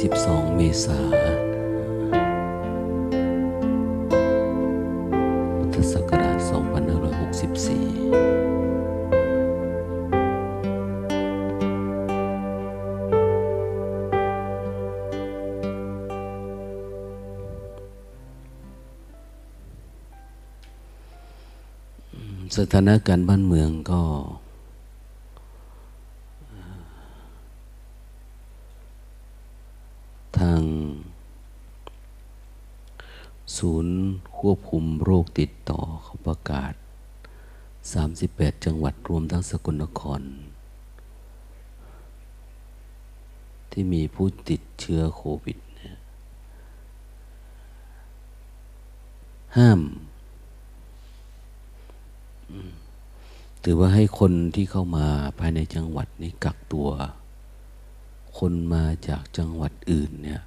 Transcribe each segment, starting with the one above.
22 เมษายนพุทธศักราช 2564สถานการณ์บ้านเมืองก็ศูนย์ ควบคุมโรคติดต่อเขาประกาศ 38 จังหวัดรวมทั้งสกลนคร ที่มีผู้ติดเชื้อโควิด ห้าม ถือว่าให้คนที่เข้ามาภายในจังหวัดนี้กักตัว คนมาจากจังหวัดอื่นเนี่ย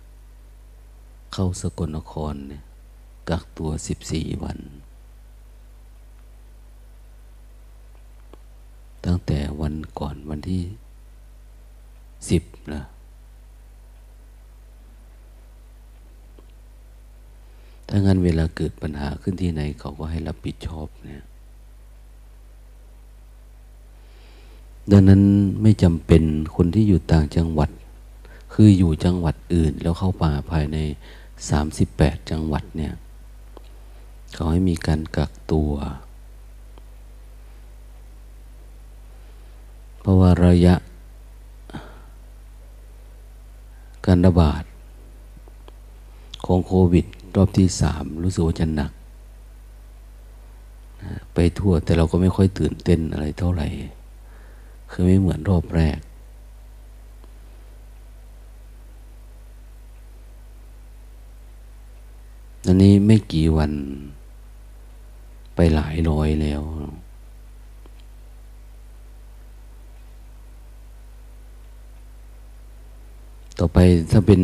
เข้าสกลนครเนี่ย กักตัวสิบสี่วัน ตั้งแต่วันก่อนวันที่สิบนะถ้างั้นเวลาเกิดปัญหาขึ้นที่ไหนเขาก็ให้รับผิดชอบเนี่ยดังนั้นไม่จำเป็นคนที่อยู่ต่างจังหวัด คืออยู่จังหวัดอื่นแล้วเข้าป่าภายใน 38 จังหวัดเนี่ย ขาให้มีการกักตัว เพราะว่าระยะ การระบาด ของโควิด รอบที่สามรู้สึกว่าจะหนัก ไปทั่วแต่เราก็ไม่ค่อยตื่นเต้นอะไรเท่าไหร่ คือไม่เหมือนรอบแรกอันนี้ไม่กี่วัน ไปหลายร้อยแล้ว ต่อไปถ้าเป็น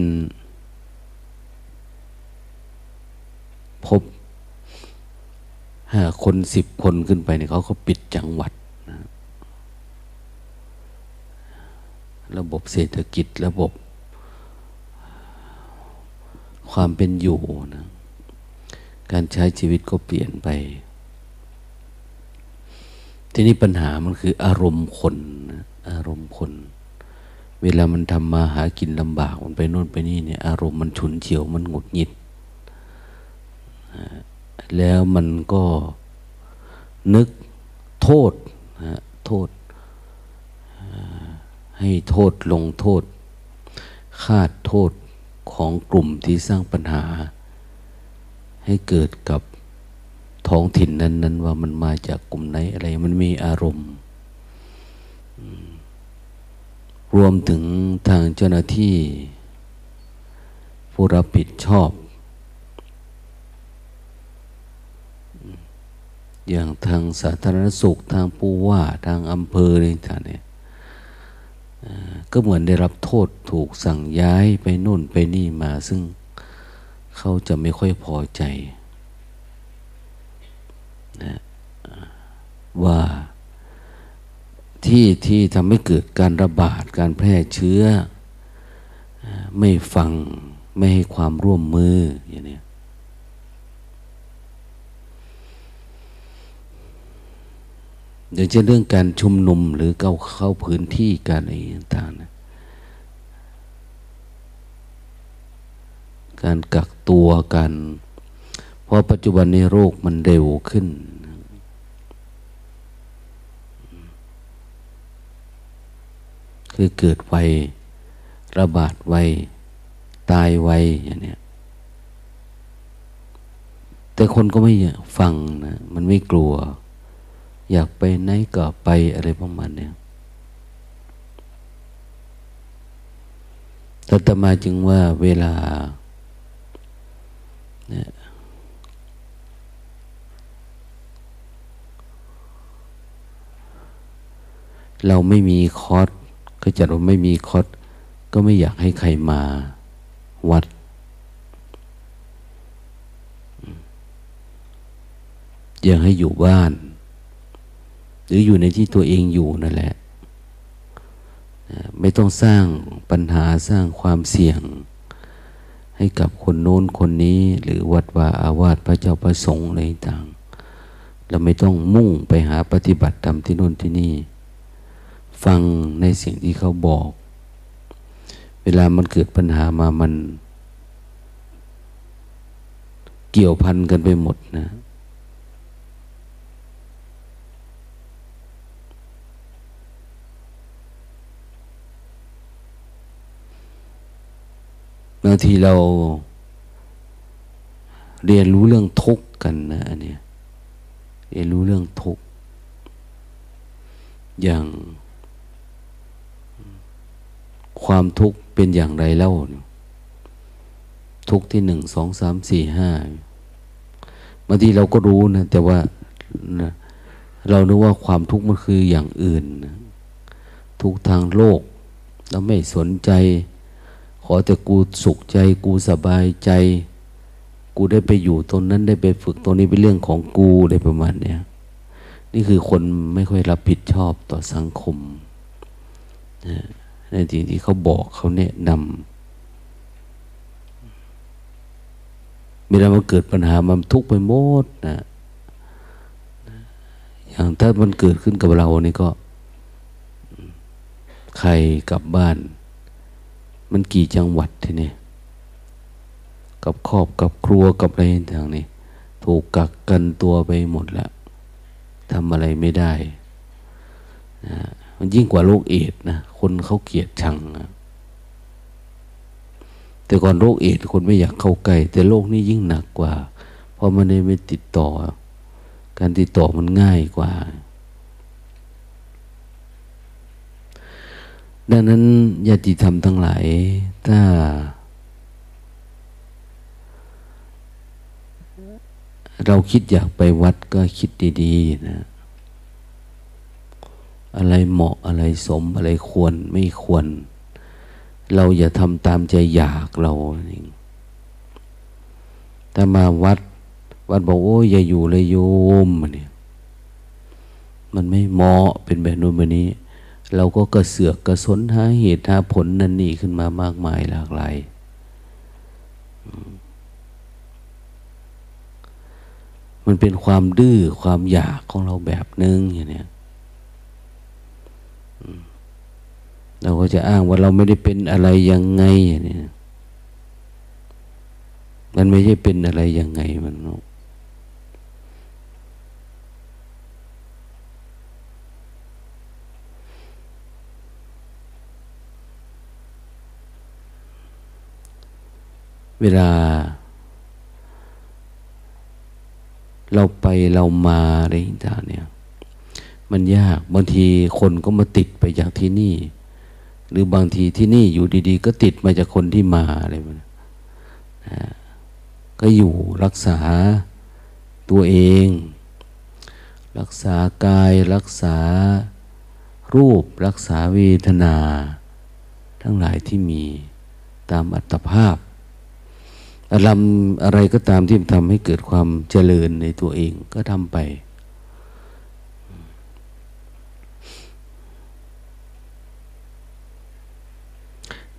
พบห้าคนสิบคนขึ้นไปเนี่ยเขาก็ปิดจังหวัดนะระบบเศรษฐกิจระบบ ความเป็นอยู่นะการใช้ชีวิตก็เปลี่ยนไป ทีนี้ปัญหามันคืออารมณ์คนอารมณ์คน เวลามันทำมาหากินลำบากมันไปโน่นไปนี่เนี่ย อารมณ์มันฉุนเฉียวมันหงุดหงิด แล้วมันก็นึกโทษโทษ ให้โทษลงโทษ คาดโทษของกลุ่มที่สร้างปัญหา ให้เกิดกับ ท้องถิ่นนั้นนั้นว่ามันมาจากกลุ่มไหนอะไร มันมีอารมณ์ รวมถึงทางเจ้าหน้าที่ ผู้รับผิดชอบ อย่างทางสาธารณสุขทางผู้ว่าทางอำเภออะไรต่างเนี่ยก็เหมือนได้รับโทษถูกสั่งย้ายไปนู่นไปนี่มาซึ่งเขาจะไม่ค่อยพอใจ นะว่าที่ที่ทำให้เกิดการระบาดการแพร่เชื้อ ไม่ฟังไม่ให้ความร่วมมืออย่างนี้เดี๋ยวจะเรื่องการชุมนุมหรือเข้าเข้าพื้นที่การอะไรต่างๆนะการกักตัวการ พราะปัจจุบันนี้โรคมันเร็วขึ้น คือเกิดไว ระบาดไว ตายไวอย่างนี้แต่คนก็ไม่ฟังนะ มันไม่กลัว อยากไปไหนก็ไปอะไรประมาณนี้แต่ตมาจึงว่าเวลา เราไม่มีคอร์สก็จัดว่าไม่มีคอร์สก็ไม่อยากให้ใครมาวัด อยากให้อยู่บ้าน หรืออยู่ในที่ตัวเองอยู่นั่นแหละ ไม่ต้องสร้างปัญหาสร้างความเสี่ยง ให้กับคนโน้นคนนี้ หรือวัดวาอาวาสพระเจ้าประสงค์อะไรต่างเราไม่ต้องมุ่งไปหาปฏิบัติธรรมที่โน่นที่นี่ ฟังในสิ่งที่เขาบอก เวลามันเกิดปัญหามามัน เกี่ยวพันกันไปหมดนะ บางทีเราเรียนรู้เรื่องทุกข์กันนะอันเนี้ยเรียนรู้เรื่องทุกข์อย่าง ความทุกข์เป็นอย่างไรเล่า ทุกที่หนึ่งสองสามสี่ห้าบางทีเราก็รู้นะ แต่ว่าเรานึกว่าความทุกข์มันคืออย่างอื่นนะทุกทางโลกเราไม่สนใจ ขอแต่กูสุขใจ กูสบายใจ กูได้ไปอยู่ตรงนั้นได้ไปฝึกตรงนี้เป็นเรื่องของกูได้ประมาณเนี้ยนี่คือคนไม่ค่อยรับผิดชอบต่อสังคมนะ ในสิ่งที่เขาบอกเขาแนะนำเวลามันเกิดปัญหามันทุกข์ไปหมดนะอย่างถ้ามันเกิดขึ้นกับเรานี่ก็ ใครกลับบ้าน มันกี่จังหวัดทีนี้กับครอบกับครัวกับอะไรต่างนี่ถูกกักกันตัวไปหมดแล้วทำอะไรไม่ได้นะมันยิ่งกว่าโรคเอดนะ คนเขาเกลียดชังนะแต่ก่อนโรคเอดคนไม่อยากเข้าใกล้แต่โรคนี้ยิ่งหนักกว่า เพราะมันไม่ติดต่อ การติดต่อมันง่ายกว่า ดังนั้นญาติธรรมทั้งหลาย ถ้า เราคิดอยากไปวัดก็คิดดี ๆ นะ อะไรเหมาะอะไรสมอะไรควรไม่ควร เราอย่าทำตามใจอยากเราเองถ้ามาวัด วัดบอกโอ้ยอย่าอยู่เลยโยมเนี่ยมันไม่เหมาะเป็นแบบนู้นแบบนี้ เราก็กระเสือกกระสนหาเหตุหาผลนั่นนี่ขึ้นมามากมายหลากหลายมันเป็นความดื้อความอยากของเราแบบนึงอย่างนี้ เราก็จะอ้างว่าเราไม่ได้เป็นอะไรยังไงอย่างนี้มันไม่ใช่เป็นอะไรยังไงมันเวลา เราไปเรามาอะไรต่างเนี่ย มันยากบางทีคนก็มาติดไปจากที่นี่ หรือบางทีที่นี่อยู่ดี ๆ ก็ติดมาจากคนที่มาอะไรมันก็อยู่รักษาตัวเอง รักษากายรักษารูปรักษาเวทนา ทั้งหลายที่มีตามอัตภาพอารมณ์อะไรก็ตามที่ทำให้เกิดความเจริญในตัวเองก็ทำไป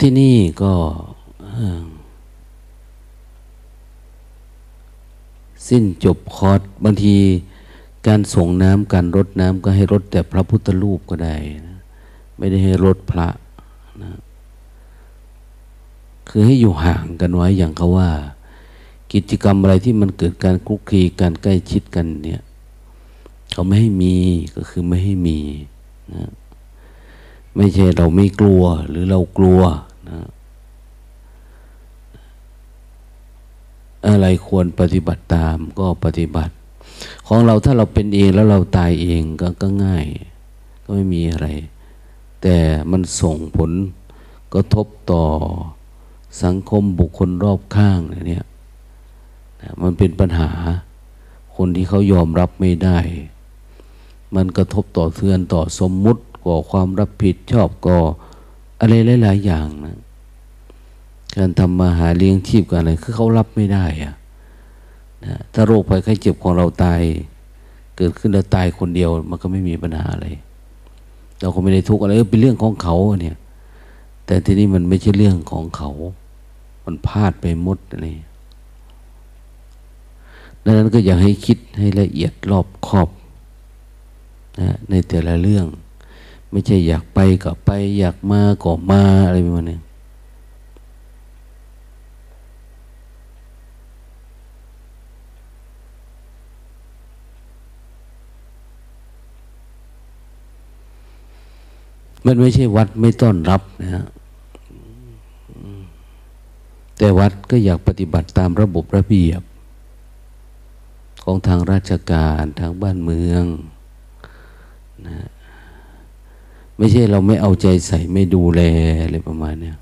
ที่นี่ก็สิ้นจบคอร์สบางทีการส่งน้ำการรดน้ำก็ให้รดแต่พระพุทธรูปก็ได้นะไม่ได้ให้รดพระนะคือให้อยู่ห่างกันไว้อย่างเขาว่า กิจกรรมอะไรที่มันเกิดการคุกคีการใกล้ชิดกันเนี่ยเขาไม่ให้มีก็คือไม่ให้มีนะไม่ใช่เราไม่กลัวหรือเรากลัว อะไรควรปฏิบัติตามก็ปฏิบัติ ของเราถ้าเราเป็นเองแล้วเราตายเองก็ก็ง่าย ก็ไม่มีอะไร แต่มันส่งผลกระทบต่อสังคมบุคคลรอบข้างเนี่ยมันเป็นปัญหา คนที่เขายอมรับไม่ได้ มันกระทบต่อเทือนต่อสมมุติก่อความรับผิดชอบก่ออะไรหลาย ๆ อย่างนะ การทำมาหาเลี้ยงชีพกันอะไรคือเขารับไม่ได้อะนะถ้าโรคภัยไข้เจ็บของเราตายเกิดขึ้นแล้วตายคนเดียว มันก็ไม่มีปัญหาอะไร เราก็ไม่ได้ทุกข์อะไรเป็นเรื่องของเขาเนี่ย แต่ที่นี่มันไม่ใช่เรื่องของเขา มันพลาดไปหมดอะไรดังนั้นก็อยากให้คิดให้ละเอียดรอบคอบนะในแต่ละเรื่อง ไม่ใช่อยากไปก็ไป อยากมาก็มาอะไรประมาณนี้ มันไม่ใช่วัดไม่ต้อนรับนะฮะแต่วัดก็อยากปฏิบัติตามระบบระเบียบ ของทางราชการทางบ้านเมืองนะไม่ใช่เราไม่เอาใจใส่ไม่ดูแลอะไรประมาณนี้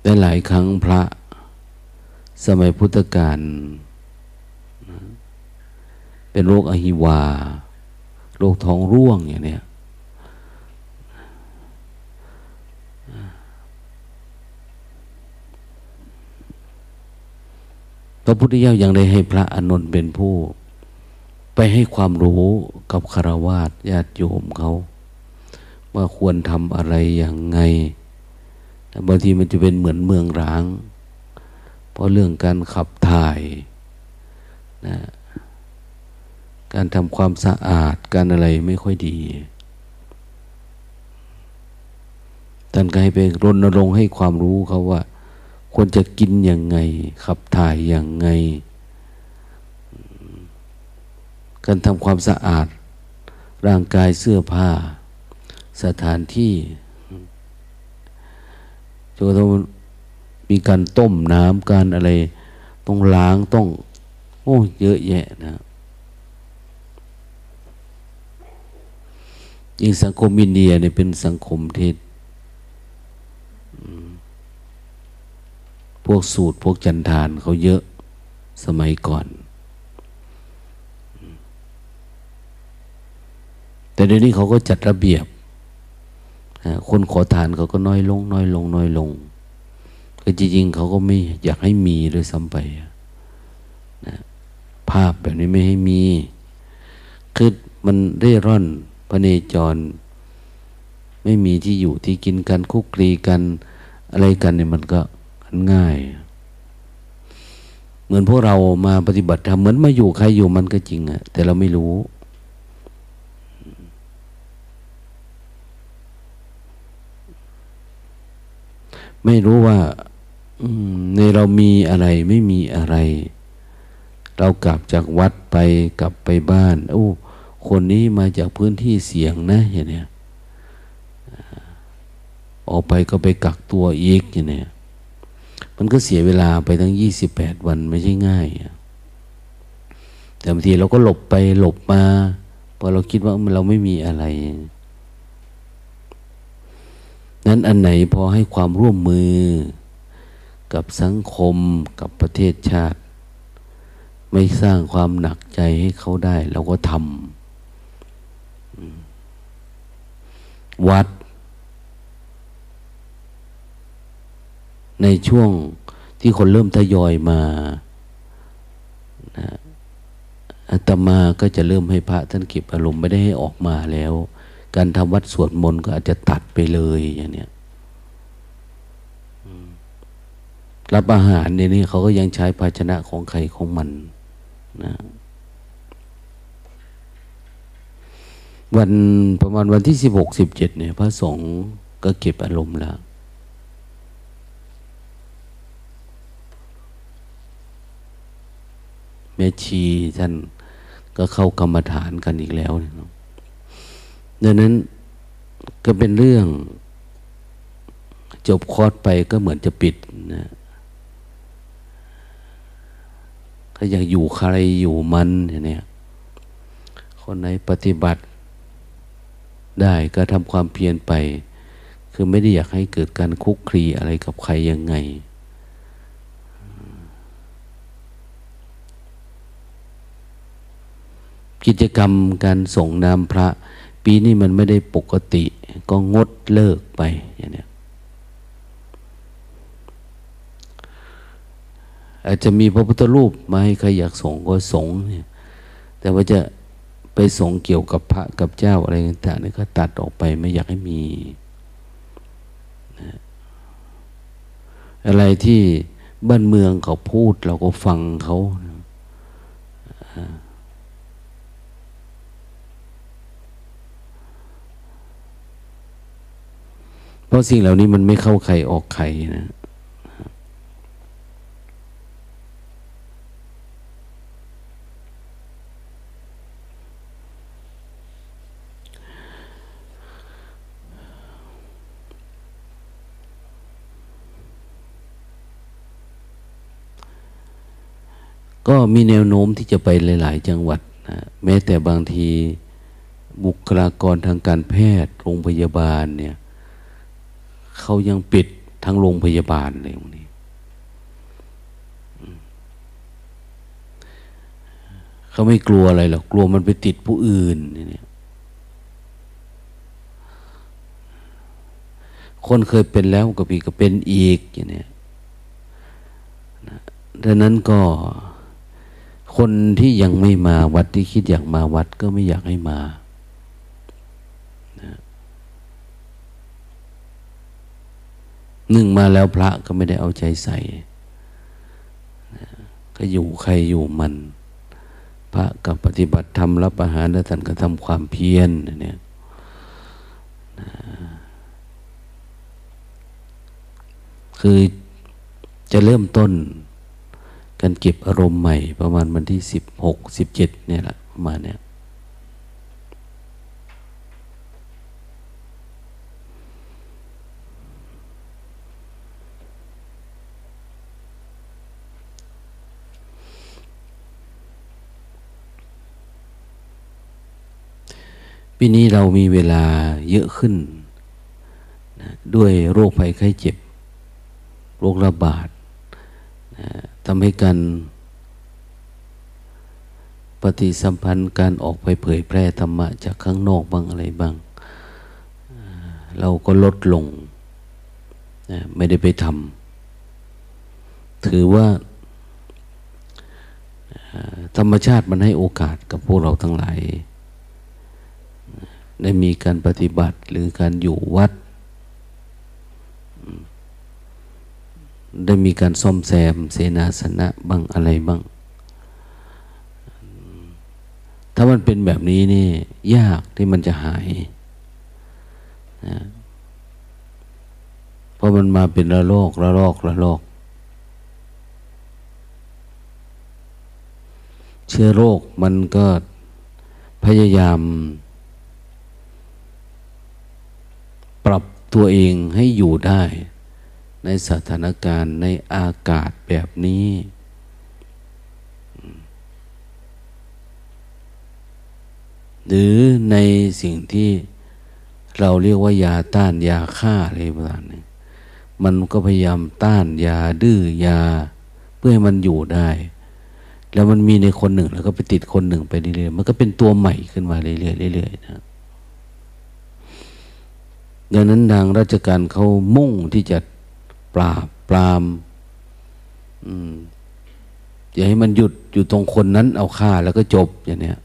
แต่หลายครั้งพระสมัยพุทธกาล เป็นโรคอหิวา โรคท้องร่วงอย่างเนี้ยพระพุทธเจ้ายังได้ให้พระอนุนเป็นผู้ ไปให้ความรู้กับคารวาสญาติโยมเขา ว่าควรทำอะไรอย่างไงบางทีมันจะเป็นเหมือนเมืองร้าง เพราะเรื่องการขับถ่ายนะ การทำความสะอาดการอะไรไม่ค่อยดี ท่านก็ให้ไปรณรงค์ให้ความรู้เขาว่า ควรจะกินอย่างไง ขับถ่ายอย่างไง การทำความสะอาด ร่างกายเสื้อผ้า สถานที่จนต้องมีการต้มน้ำการอะไร ต้องล้างต้อง โอ้ เยอะแยะนะ ยิ่งสังคมอินเดียเนี่ยเป็นสังคมที่พวกสูตรพวกจันทานเขาเยอะสมัยก่อน แต่เดี๋ยวนี้เขาก็จัดระเบียบ คนขอทานเขาก็น้อยลง น้อยลง น้อยลงก็จริงๆเขาก็ไม่อยากให้มีด้วยซ้ำไปนะภาพแบบนี้ไม่ให้มี คือมันเร่ร่อน ระเนจร ไม่มีที่อยู่ที่กินกันคุกคลีกัน อะไรกันเนี่ยมันก็ง่าย เหมือนพวกเรามาปฏิบัติธรรมเหมือนมาอยู่ใครอยู่มันก็จริงอะแต่เราไม่รู้ ไม่รู้ว่าในเรามีอะไรไม่มีอะไร เรากลับจากวัดไปกลับไปบ้านโอ้ คนนี้มาจากพื้นที่เสี่ยงนะอย่างเนี้ยออกไปก็ไปกักตัวอีกอย่างเนี้ยมันก็เสียเวลาไปทั้งยี่สิบแปดวันไม่ใช่ง่ายแต่บางทีเราก็หลบไปหลบมาพอเราคิดว่าเราไม่มีอะไร นั้นอันไหนพอให้ความร่วมมือ กับสังคมกับประเทศชาติ ไม่สร้างความหนักใจให้เขาได้ เราก็ทำ วัด ในช่วงที่คนเริ่มทยอยมานะอาตมาก็จะเริ่มให้พระท่านเก็บอารมณ์ไม่ได้ให้ออกมาแล้ว การทำวัดสวดมนต์ก็อาจจะตัดไปเลยอย่างเนี้ยรับอาหารเนี่ยนี่เขาก็ยังใช้ภาชนะของใครของมันนะ วันประมาณวันที่สิบหกสิบเจ็ดเนี่ยพระสงฆ์ก็เก็บอารมณ์แล้วแม่ชีท่านก็เข้ากรรมฐานกันอีกแล้วเนี่ยดังนั้นก็เป็นเรื่อง จบคอร์สไปก็เหมือนจะปิดนะก็อยากอยู่ใครอยู่มันเนี่ยคนไหนปฏิบัติ ได้ก็ทำความเพียรไป คือไม่ได้อยากให้เกิดการคุกคลีอะไรกับใครยังไง กิจกรรมการส่งน้ำพระ ปีนี้มันไม่ได้ปกติ ก็งดเลิกไปอย่างนี้อาจจะมีพระพุทธรูปมาให้ใครอยากส่งก็ส่งเนี่ยแต่ว่าจะ ไปส่งเกี่ยวกับพระกับเจ้าอะไรต่างๆนี่ก็ตัดออกไปไม่อยากให้มีอะไรที่บ้านเมืองเขาพูดเราก็ฟังเขาเพราะสิ่งเหล่านี้มันไม่เข้าใครออกใครนะ ก็มีแนวโน้มที่จะไปหลาย ๆ จังหวัดนะแม้แต่บางทีบุคลากรทางการแพทย์โรงพยาบาลเนี่ยเขายังปิดทั้งโรงพยาบาลเลยตรงนี้เขาไม่กลัวอะไรหรอกกลัวมันไปติดผู้อื่นเนี่ยคนเคยเป็นแล้วก็ปีก็เป็นอีกอย่างนี้ดังนั้นก็ คนที่ยังไม่มาวัดที่คิดอยากมาวัดก็ไม่อยากให้มาหนึ่งมาแล้วพระก็ไม่ได้เอาใจใส่ ก็อยู่ใครอยู่มัน พระกับปฏิบัติธรรมรับอาหารแล้วท่านก็ทำความเพียรเนี่ยคือจะเริ่มต้น การเก็บอารมณ์ใหม่ประมาณวันที่สิบหกสิบเจ็ดเนี่ยแหละประมาณเนี้ยปีนี้เรามีเวลาเยอะขึ้นนะด้วยโรคภัยไข้เจ็บ โรคระบาด ทำให้การปฏิสัมพันธ์การออกไปเผยแพร่ธรรมะจากข้างนอกบ้างอะไรบ้าง เราก็ลดลง ไม่ได้ไปทำถือว่าธรรมชาติมันให้โอกาสกับพวกเราทั้งหลาย ได้มีการปฏิบัติหรือการอยู่วัด ได้มีการซ่อมแซมเสนาสนะบ้างอะไรบ้าง ถ้ามันเป็นแบบนี้นี่ ยากที่มันจะหายนะเพราะมันมาเป็นระลอกระลอกระลอก เชื้อโรคมันก็พยายาม ปรับตัวเองให้อยู่ได้ ในสถานการณ์ในอากาศแบบนี้ หรือในสิ่งที่เราเรียกว่ายาต้านยาฆ่าอะไรประมาณนี้มันก็พยายามต้านยาดื้อยา เพื่อให้มันอยู่ได้ แล้วมันมีในคนหนึ่งแล้วก็ไปติดคนหนึ่งไปเรื่อยๆมันก็เป็นตัวใหม่ขึ้นมาเรื่อยๆเรื่อยๆนะดังนั้นทางราชการเขามุ่งที่จะ ปราบปรามอย่าให้มันหยุดอยู่ตรงคนนั้น เอาฆ่าแล้วก็จบอย่างเนี้ย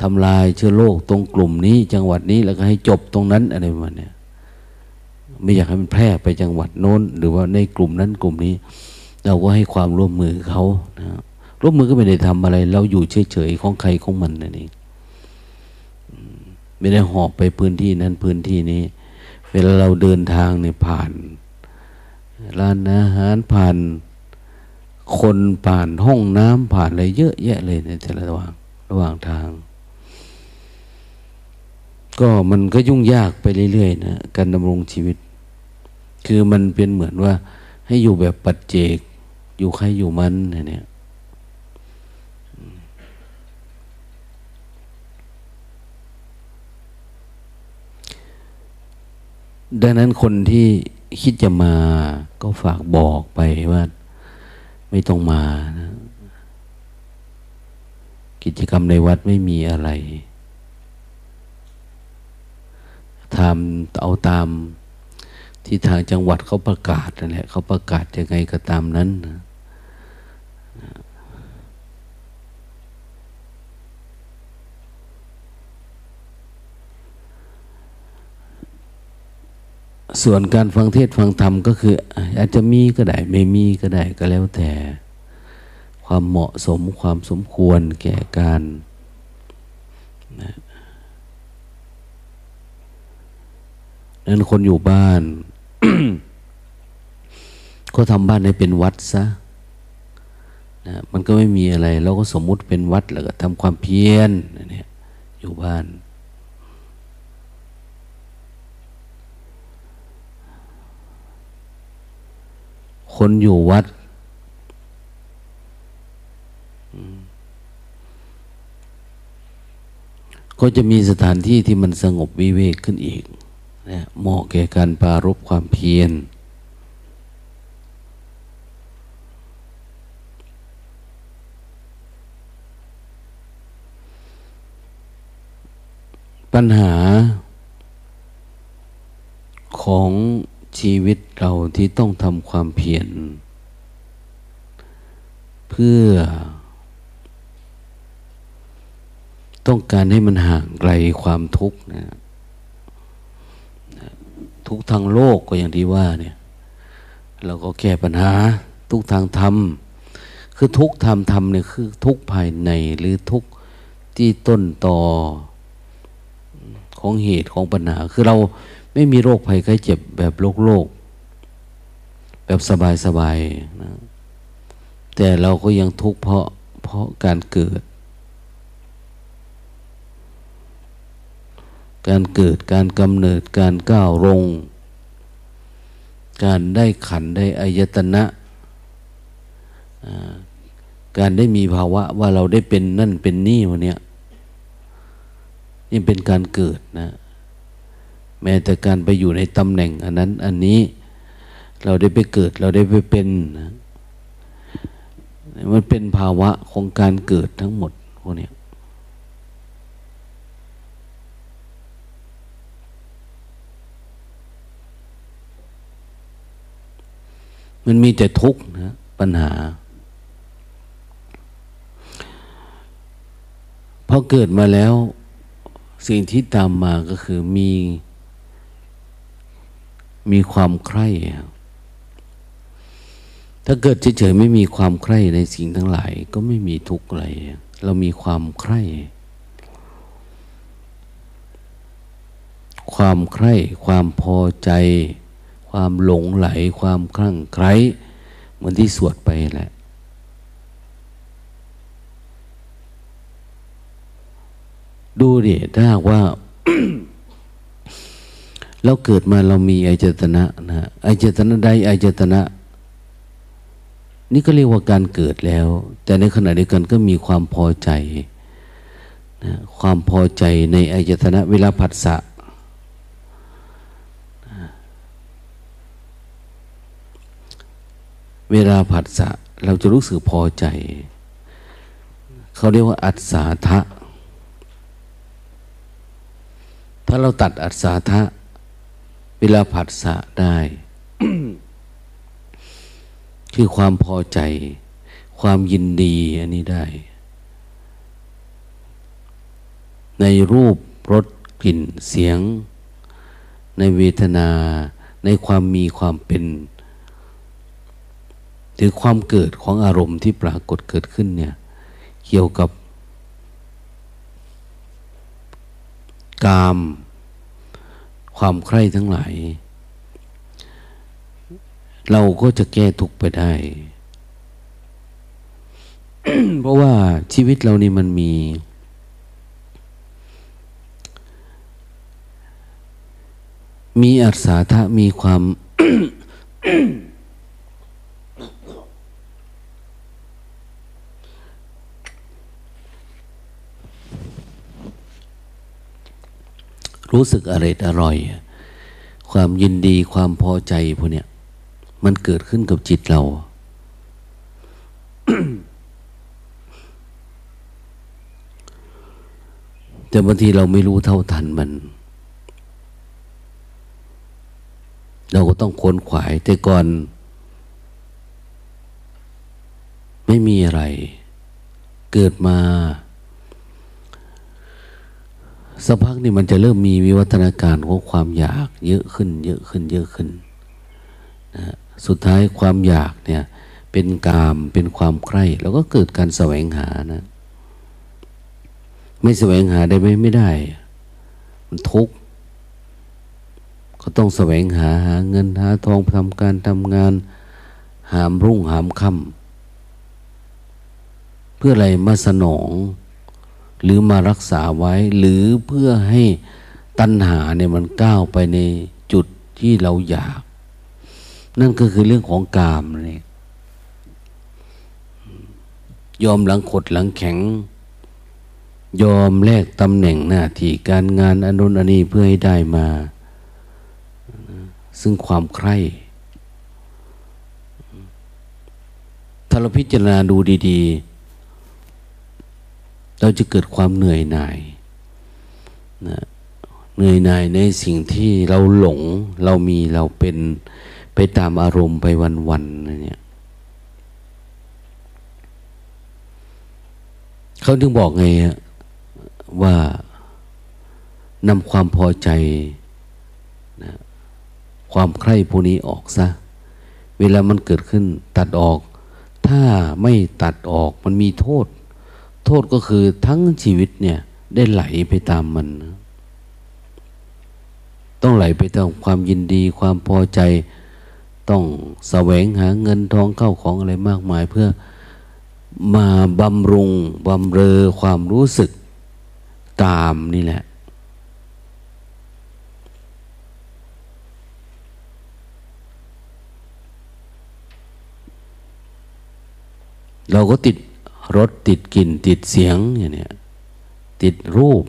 ทำลายเชื้อโรคตรงกลุ่มนี้ จังหวัดนี้แล้วก็ให้จบตรงนั้นอะไรประมาณนี้ไม่อยากให้มันแพร่ไปจังหวัดโน้น หรือว่าในกลุ่มนั้นกลุ่มนี้ เราก็ให้ความร่วมมือเขานะร่วมมือก็ไม่ได้ทำอะไร เราอยู่เฉยๆของใครของมันนั่นเองไม่ได้หอบไปพื้นที่นั้นพื้นที่นี้ เวลาเราเดินทางเนี่ยผ่าน ร้านอาหารผ่านคนผ่านห้องน้ำผ่านอะไรเยอะแยะเลยในแต่ละระหว่างระหว่างทาง ก็มันก็ยุ่งยากไปเรื่อยๆนะการดำรงชีวิต คือมันเป็นเหมือนว่า ให้อยู่แบบปัจเจก อยู่ใครอยู่มันเนี่ยดังนั้นคนที่ คิดจะมาก็ฝากบอกไปว่า ไม่ต้องมานะกิจกรรมในวัดไม่มีอะไรทำเอาตามที่ทางจังหวัดเขาประกาศนั่นแหละเขาประกาศยังไงก็ตามนั้นนะ ส่วนการฟังเทศฟังธรรมก็คือ อาจจะมีก็ได้ ไม่มีก็ได้ก็แล้วแต่ ความเหมาะสมความสมควรแก่การนะนั้นคนอยู่บ้าน ก็ทำบ้านให้เป็นวัดซะนะมันก็ไม่มีอะไร เราก็สมมุติเป็นวัดแล้วก็ทำความเพียรเนี่ยอยู่บ้าน คนอยู่วัด ก็จะมีสถานที่ที่มันสงบวิเวกขึ้นอีกนะเหมาะแก่การปารบความเพียรปัญหาของ ชีวิตเราที่ต้องทำความเพียรเพื่อ ต้องการให้มันห่างไกลความทุกข์นะทุกทางโลกก็อย่างที่ว่าเนี่ย เราก็แก้ปัญหา ทุกทางธรรม คือทุกธรรมธรรมเนี่ยคือ ทุกภายในหรือทุกที่ต้นต่อของเหตุของปัญหา คือเรา ไม่มีโรคภัยไข้เจ็บแบบโลกโลก แบบสบายสบายนะแต่เราก็ยังทุกข์เพราะเพราะการเกิด การเกิดการกำเนิดการก้าวลง การได้ขันได้อายตนะการได้มีภาวะว่าเราได้เป็นนั่นเป็นนี่วันนี้นี่เป็นการเกิดนะ แม้แต่การไปอยู่ในตำแหน่ง อันนั้น อันนี้เราได้ไปเกิด เราได้ไปเป็นนะมันเป็นภาวะของการเกิดทั้งหมดพวกนี้มันมีแต่ทุกข์นะปัญหาพอเกิดมาแล้วสิ่งที่ตามมาก็คือมี มีความใคร่ถ้าเกิดเฉยๆไม่มีความใคร่ในสิ่งทั้งหลาย ก็ไม่มีทุกข์อะไร เรามีความใคร่ ความใคร่ ความพอใจ ความหลงไหล ความคลั่งไคล้เหมือนที่สวดไปแหละ ดูดิถ้าว่า เราเกิดมาเรามีอายตนะนะอายตนะใดอายตนะ นี่ก็เรียกว่าการเกิดแล้ว แต่ในขณะเดียวกันก็มีความพอใจนะความพอใจในอายตนะ เวลาผัสสะเวลาผัสสะเราจะรู้สึกพอใจ เขาเรียกว่า อัศาทะถ้าเราตัดอัศาทะ เวลาผัสสะได้ คือความพอใจ ความยินดีอันนี้ได้ ในรูปรสกลิ่นเสียง ในเวทนา ในความมีความเป็นหรือความเกิดของอารมณ์ที่ปรากฏเกิดขึ้นเนี่ย เกี่ยวกับ กาม ความใคร่ทั้งหลาย เราก็จะแก้ทุกไปได้ เพราะว่าชีวิตเรานี่มันมี มีอัศาทะมีความ รู้สึกอร่อยอร่อย ความยินดีความพอใจพวกเนี้ยมันเกิดขึ้นกับจิตเรา แต่บางทีเราไม่รู้เท่าทันมัน เราก็ต้องค้นขวาย แต่ก่อน ไม่มีอะไร เกิดมา สักพักนี่มันจะเริ่มมีวิวัฒนาการของความอยาก เยอะขึ้น เยอะขึ้น เยอะขึ้นนะสุดท้ายความอยากเนี่ยเป็นกามเป็นความใคร่แล้วก็เกิดการแสวงหานะไม่แสวงหาได้ไหมไม่ได้ มันทุกข์ก็ต้องแสวงหาหาเงินหาทองทำการทำงาน หามรุ่งหามค่ำเพื่ออะไรมาสนอง หรือมารักษาไว้ หรือเพื่อให้ตัณหาเนี่ยมันก้าวไปในจุดที่เราอยาก นั่นก็คือเรื่องของกามนี่ยอมหลังขดหลังแข็ง ยอมแลกตำแหน่งหน้าที่การงานอนุนอันนี้เพื่อให้ได้มา ซึ่งความใคร่ถ้าเราพิจารณาดูดี ๆ เราจะเกิดความเหนื่อยหน่ายนะเหนื่อยหน่ายในสิ่งที่เราหลงเรามีเราเป็นไปตามอารมณ์ไปวันๆนะเนี่ยเขาถึงบอกไงว่านำความพอใจนะความใคร่พวกนี้ออกซะ เวลามันเกิดขึ้นตัดออก ถ้าไม่ตัดออกมันมีโทษ ทษก็คือทั้งชีวิตเนี่ย ได้ไหลไปตามมัน ต้องไหลไปตามความยินดีความพอใจ ต้องแสวงหาเงินทองเข้าของอะไรมากมายเพื่อมาบำรุงบำเรอความรู้สึกกามนี่แหละ เราก็ติด รถติดกลิ่น ติดเสียงอย่างนี้ติดรูป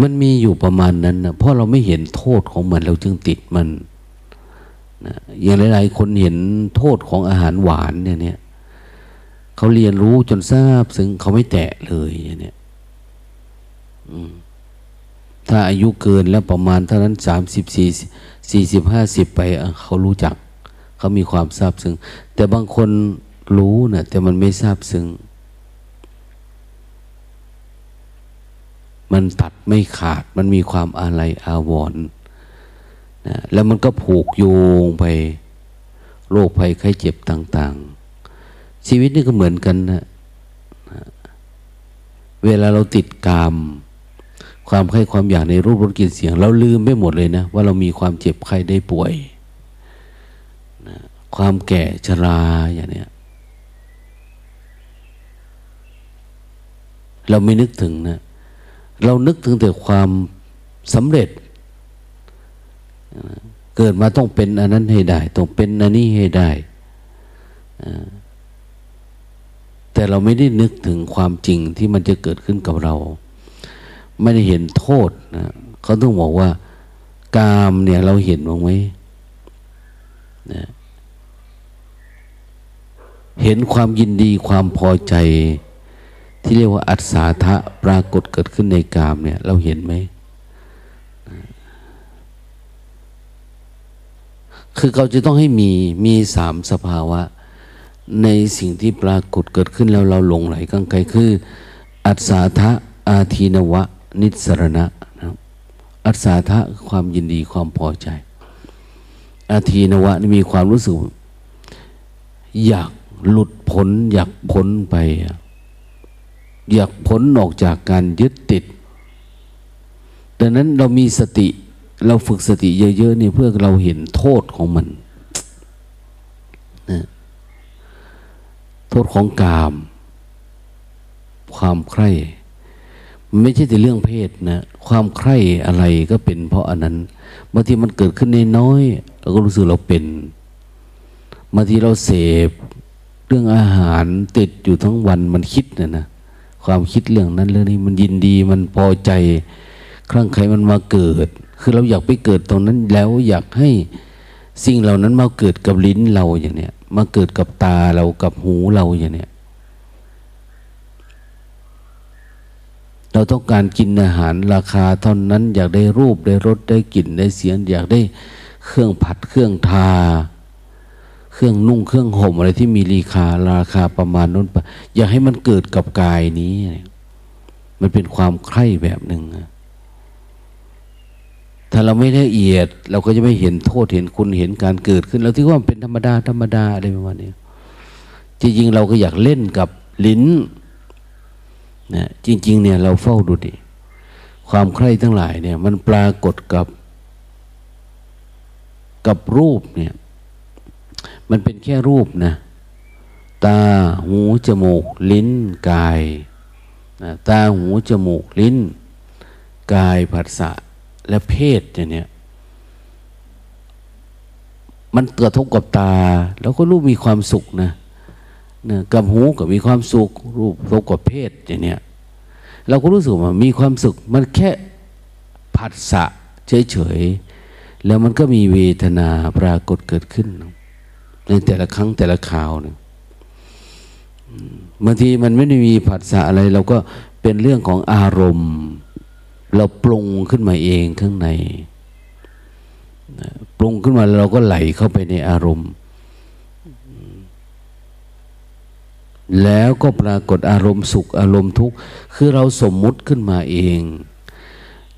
มันมีอยู่ประมาณนั้นนะเพราะเราไม่เห็นโทษของมันเราจึงติดมันนะอย่างหลายๆ คนเห็นโทษของอาหารหวานเนี่ยเนี่ยเขาเรียนรู้จนทราบซึ่งเขาไม่แตะเลยอย่างนี้ถ้าอายุเกินแล้วประมาณเท่านั้นสามสิบสี่สี่สิบห้าสิบไปเขารู้จัก เขามีความทราบซึ้งแต่บางคน รู้นะแต่มันไม่ทราบซึ้งมันตัดไม่ขาด มันมีความอะไรอาวรณ์นะแล้วมันก็ผูกโยงไป โรคภัยไข้เจ็บต่าง ๆ ชีวิตนี่ก็เหมือนกันนะเวลาเราติดกาม ความใคร่ความอยากในรูปรสกลิ่นเสียง เราลืมไปหมดเลยนะ ว่าเรามีความเจ็บไข้ได้ป่วยนะความแก่ชราอย่างเนี้ย เราไม่นึกถึงนะ เรานึกถึงแต่ความสำเร็จ เกิดมาต้องเป็นอันนั้นให้ได้ ต้องเป็นอันนี้ให้ได้ แต่เราไม่ได้นึกถึงความจริงที่มันจะเกิดขึ้นกับเรา ไม่ได้เห็นโทษนะเขาต้องบอกว่ากามเนี่ยเราเห็นบ้างไหมนะเห็นความยินดีความพอใจ ที่เรียกว่าอัศาทะปรากฏเกิดขึ้นในกามเนี่ย เราเห็นไหม คือเขาจะต้องให้มีมีสามสภาวะ ในสิ่งที่ปรากฏเกิดขึ้นแล้วเราหลงไหลกังไกคือ อัศาทะอาทีนวะ นิสรณะนะอัศาทะความยินดีความพอใจ อาทีนวะนี่มีความรู้สึก อยากหลุดพ้นอยากพ้นไปอ อยากพ้นออกจากการยึดติด ดังนั้นเรามีสติเราฝึกสติเยอะๆนี่เพื่อเราเห็นโทษของมันนะโทษของกาม ความใคร่ไม่ใช่แต่เรื่องเพศนะความใคร่อะไรก็เป็นเพราะอันนั้นบางทีมันเกิดขึ้นในน้อยเราก็รู้สึกเราเป็นบางทีเราเสพเรื่องอาหารติดอยู่ทั้งวันมันคิดนะนะ ความคิดเรื่องนั้นเรื่องนี้มันยินดีมันพอใจ ครั้งใครมันมาเกิด คือเราอยากไปเกิดตรงนั้นแล้วอยากให้สิ่งเหล่านั้นมาเกิดกับลิ้นเราอย่างเนี้ยมาเกิดกับตาเรากับหูเราอย่างเนี้ยเราต้องการกินอาหารราคาเท่านั้น อยากได้รูปได้รสได้กลิ่นได้เสียง อยากได้เครื่องผัดเครื่องทา เครื่องนุ่งเครื่องห่มอะไรที่มีราคาราคาประมาณนั้นอยากให้มันเกิดกับกายนี้มมันเป็นความใคร่แบบหนึ่งถ้าเราไม่ละเอียด เราก็จะไม่เห็นโทษเห็นคุณเห็นการเกิดขึ้นเราที่ว่ามันเป็นธรรมดาธรรมดาอะไรประมาณนี้จริงๆเราก็อยากเล่นกับลิ้นนะจริง ๆ เนี่ยเราเฝ้าดูดิความใคร่ทั้งหลายเนี่ย มันปรากฏกับกับรูปเนี่ย มันเป็นแค่รูปนะ ตาหูจมูก ลิ้นกายนะตาหูจมูก ลิ้น กายผัสสะและเพศเนี่ยมันเกิดทบกับตา แล้วก็รูปมีความสุขนะนะกับหูก็มีความสุข รูปทบกับเพศอย่างเนี้ยเราก็รู้สึกว่ามีความสุข มันแค่ผัสสะเฉยๆ แล้วมันก็มีเวทนาปรากฏเกิดขึ้น ในแต่ละครั้งแต่ละคราวเนี่ยบางทีมันไม่ได้มีผัสสะอะไร เราก็เป็นเรื่องของอารมณ์ เราปรุงขึ้นมาเองข้างในปรุงขึ้นมาเราก็ไหลเข้าไปในอารมณ์ แล้วก็ปรากฏอารมณ์สุขอารมณ์ทุกข์คือเราสมมุติขึ้นมาเอง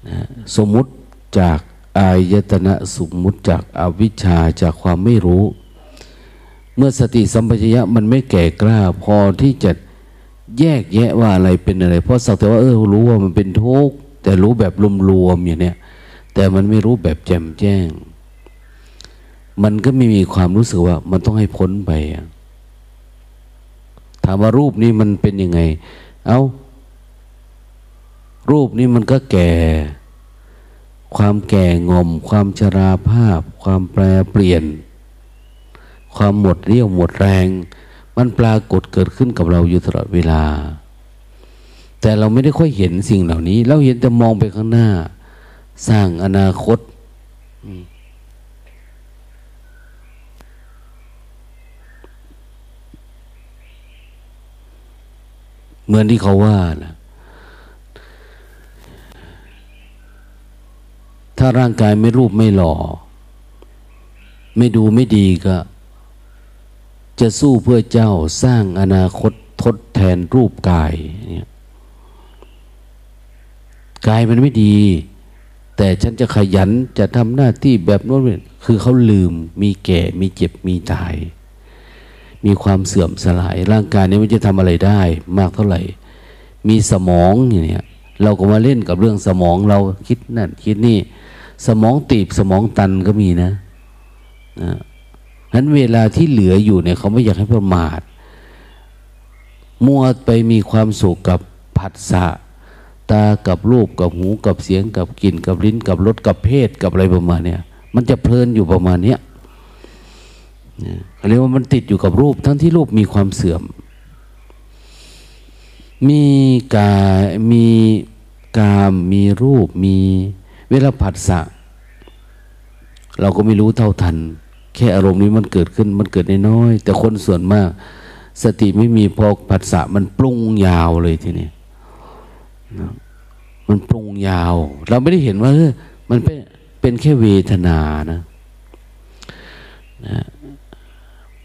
นะสมมุติจากอายตนะสมมุติจากอวิชชาจากความไม่รู้ เมื่อสติสัมปชัญญะมันไม่แก่กล้าพอที่จะแยกแยะว่าอะไรเป็นอะไร เพราะสักแต่ว่าเออรู้ว่ามันเป็นทุกข์แต่รู้แบบรวมๆอย่างเนี้ยแต่มันไม่รู้แบบแจ่มแจ้ง มันก็ไม่มีความรู้สึกว่ามันต้องให้พ้นไปถามว่ารูปนี้มันเป็นยังไง เอา้า รูปนี้มันก็แก่ ความแก่งอม ความชราภาพ ความแปรเปลี่ยน ความหมดเรี่ยวหมดแรง มันปรากฏเกิดขึ้นกับเราอยู่ตลอดเวลา แต่เราไม่ได้ค่อยเห็นสิ่งเหล่านี้ เราเห็นแต่มองไปข้างหน้า สร้างอนาคตเหมือนที่เขาว่านะถ้าร่างกายไม่รูปไม่หล่อ ไม่ดูไม่ดีก็ จะสู้เพื่อเจ้าสร้างอนาคตทดแทนรูปกายเนี่ยกายมันไม่ดี แต่ฉันจะขยันจะทำหน้าที่แบบโน้นคือเขาลืม มีแก่ มีเจ็บมีตาย มีความเสื่อมสลาย ร่างกายนี้มันจะทำอะไรได้ มากเท่าไหร่ มีสมองอย่างเนี้ยเราก็มาเล่นกับเรื่องสมองเราคิดนั่นคิดนี่ สมองตีบสมองตันก็มีนะนะ นั้นเวลาที่เหลืออยู่เนี่ยเขาไม่อยากให้ประมาทมัวไปมีความสุขกับผัสสะตากับรูปกับหูกับเสียงกับกลิ่นกับลิ้นกับรสกับเพศกับอะไรประมาณเนี้ยมันจะเพลินอยู่ประมาณเนี้ยเรียกว่ามันติดอยู่กับรูป ทั้งที่รูปมีความเสื่อม มีกามีกามมีรูปมีเวลาผัสสะ เราก็ไม่รู้เท่าทัน แค่อารมณ์นี้มันเกิดขึ้นมันเกิดน้อยแต่คนส่วนมาก สติไม่มีพอผัสสะมันปรุงยาวเลยทีนี้นะมันปรุงยาว เราไม่ได้เห็นว่ามันเป็นเป็นแค่เวทนานะนะ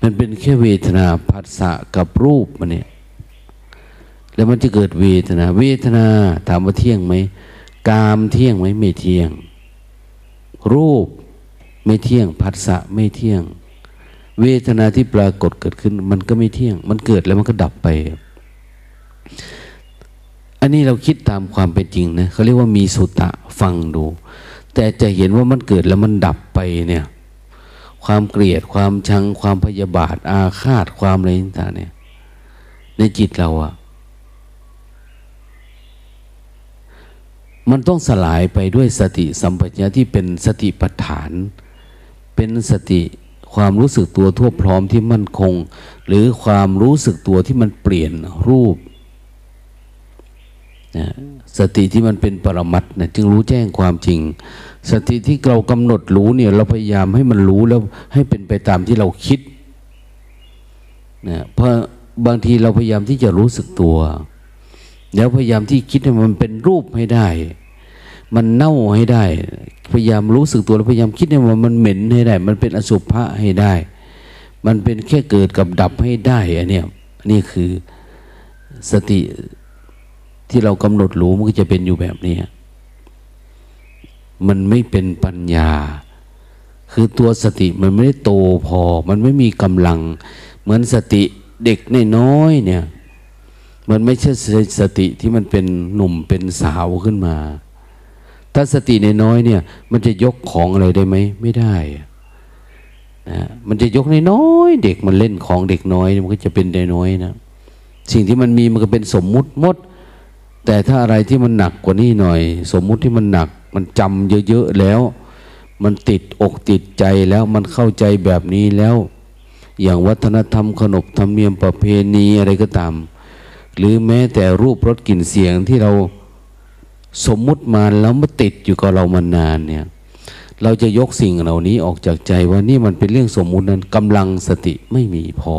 มันเป็นแค่เวทนาผัสสะกับรูปมันเนี่ยแล้วมันจะเกิดเวทนา เวทนาถามว่าเที่ยงไหมกามเที่ยงไหมไม่เที่ยง รูป ไม่เที่ยงผัสสะไม่เที่ยง เวทนาที่ปรากฏเกิดขึ้น มันก็ไม่เที่ยง มันเกิดแล้วมันก็ดับไป อันนี้เราคิดตามความเป็นจริงนะเขาเรียกว่ามีสุตะฟังดู แต่จะเห็นว่ามันเกิดแล้วมันดับไปเนี่ยความเกลียดความชังความพยาบาท อาฆาตความอะไรต่างเนี่ยในจิตเราอะมันต้องสลายไปด้วยสติสัมปชัญญะที่เป็นสติปัฏฐาน เป็นสติความรู้สึกตัวทั่วพร้อมที่มั่นคง หรือความรู้สึกตัวที่มันเปลี่ยนรูปนะสติที่มันเป็นปรมัตนะจึงรู้แจ้งความจริง สติที่เรากำหนดรู้เนี่ยเราพยายามให้มันรู้แล้วให้เป็นไปตามที่เราคิดนะเพราะบางทีเราพยายามที่จะรู้สึกตัว แล้วพยายามที่คิดให้มันเป็นรูปให้ได้ มันเน่าให้ได้ พยายามรู้สึกตัวแล้วพยายามคิดให้ว่ามันเหม็นให้ได้ มันเป็นอสุภะให้ได้ มันเป็นแค่เกิดกับดับให้ได้อันเนี้ยนี่คือสติที่เรากำหนดรู้มันก็จะเป็นอยู่แบบนี้มันไม่เป็นปัญญา คือตัวสติมันไม่ได้โตพอ มันไม่มีกำลัง เหมือนสติเด็กนน้อยเนี่ย มันไม่ใช่สติที่มันเป็นหนุ่มเป็นสาวขึ้นมา ถ้าสติในน้อยเนี่ย มันจะยกของอะไรได้ไหมไม่ได้นะมันจะยกในน้อยเด็กมันเล่นของเด็กน้อย มันก็จะเป็นในน้อยนะสิ่งที่มันมีมันก็เป็นสมมุติมด แต่ถ้าอะไรที่มันหนักกว่านี้หน่อย สมมุติที่มันหนัก มันจำเยอะๆแล้ว มันติดอกติดใจแล้วมันเข้าใจแบบนี้แล้ว อย่างวัฒนธรรมขนบธรรมเนียมประเพณีอะไรก็ตาม หรือแม้แต่รูปรสกลิ่นเสียงที่เรา สมมุติมาแล้วมาติดอยู่กับเรามานานเนี่ยเราจะยกสิ่งเหล่านี้ออกจากใจว่านี่มันเป็นเรื่องสมมุตินั้นกำลังสติไม่มีพอ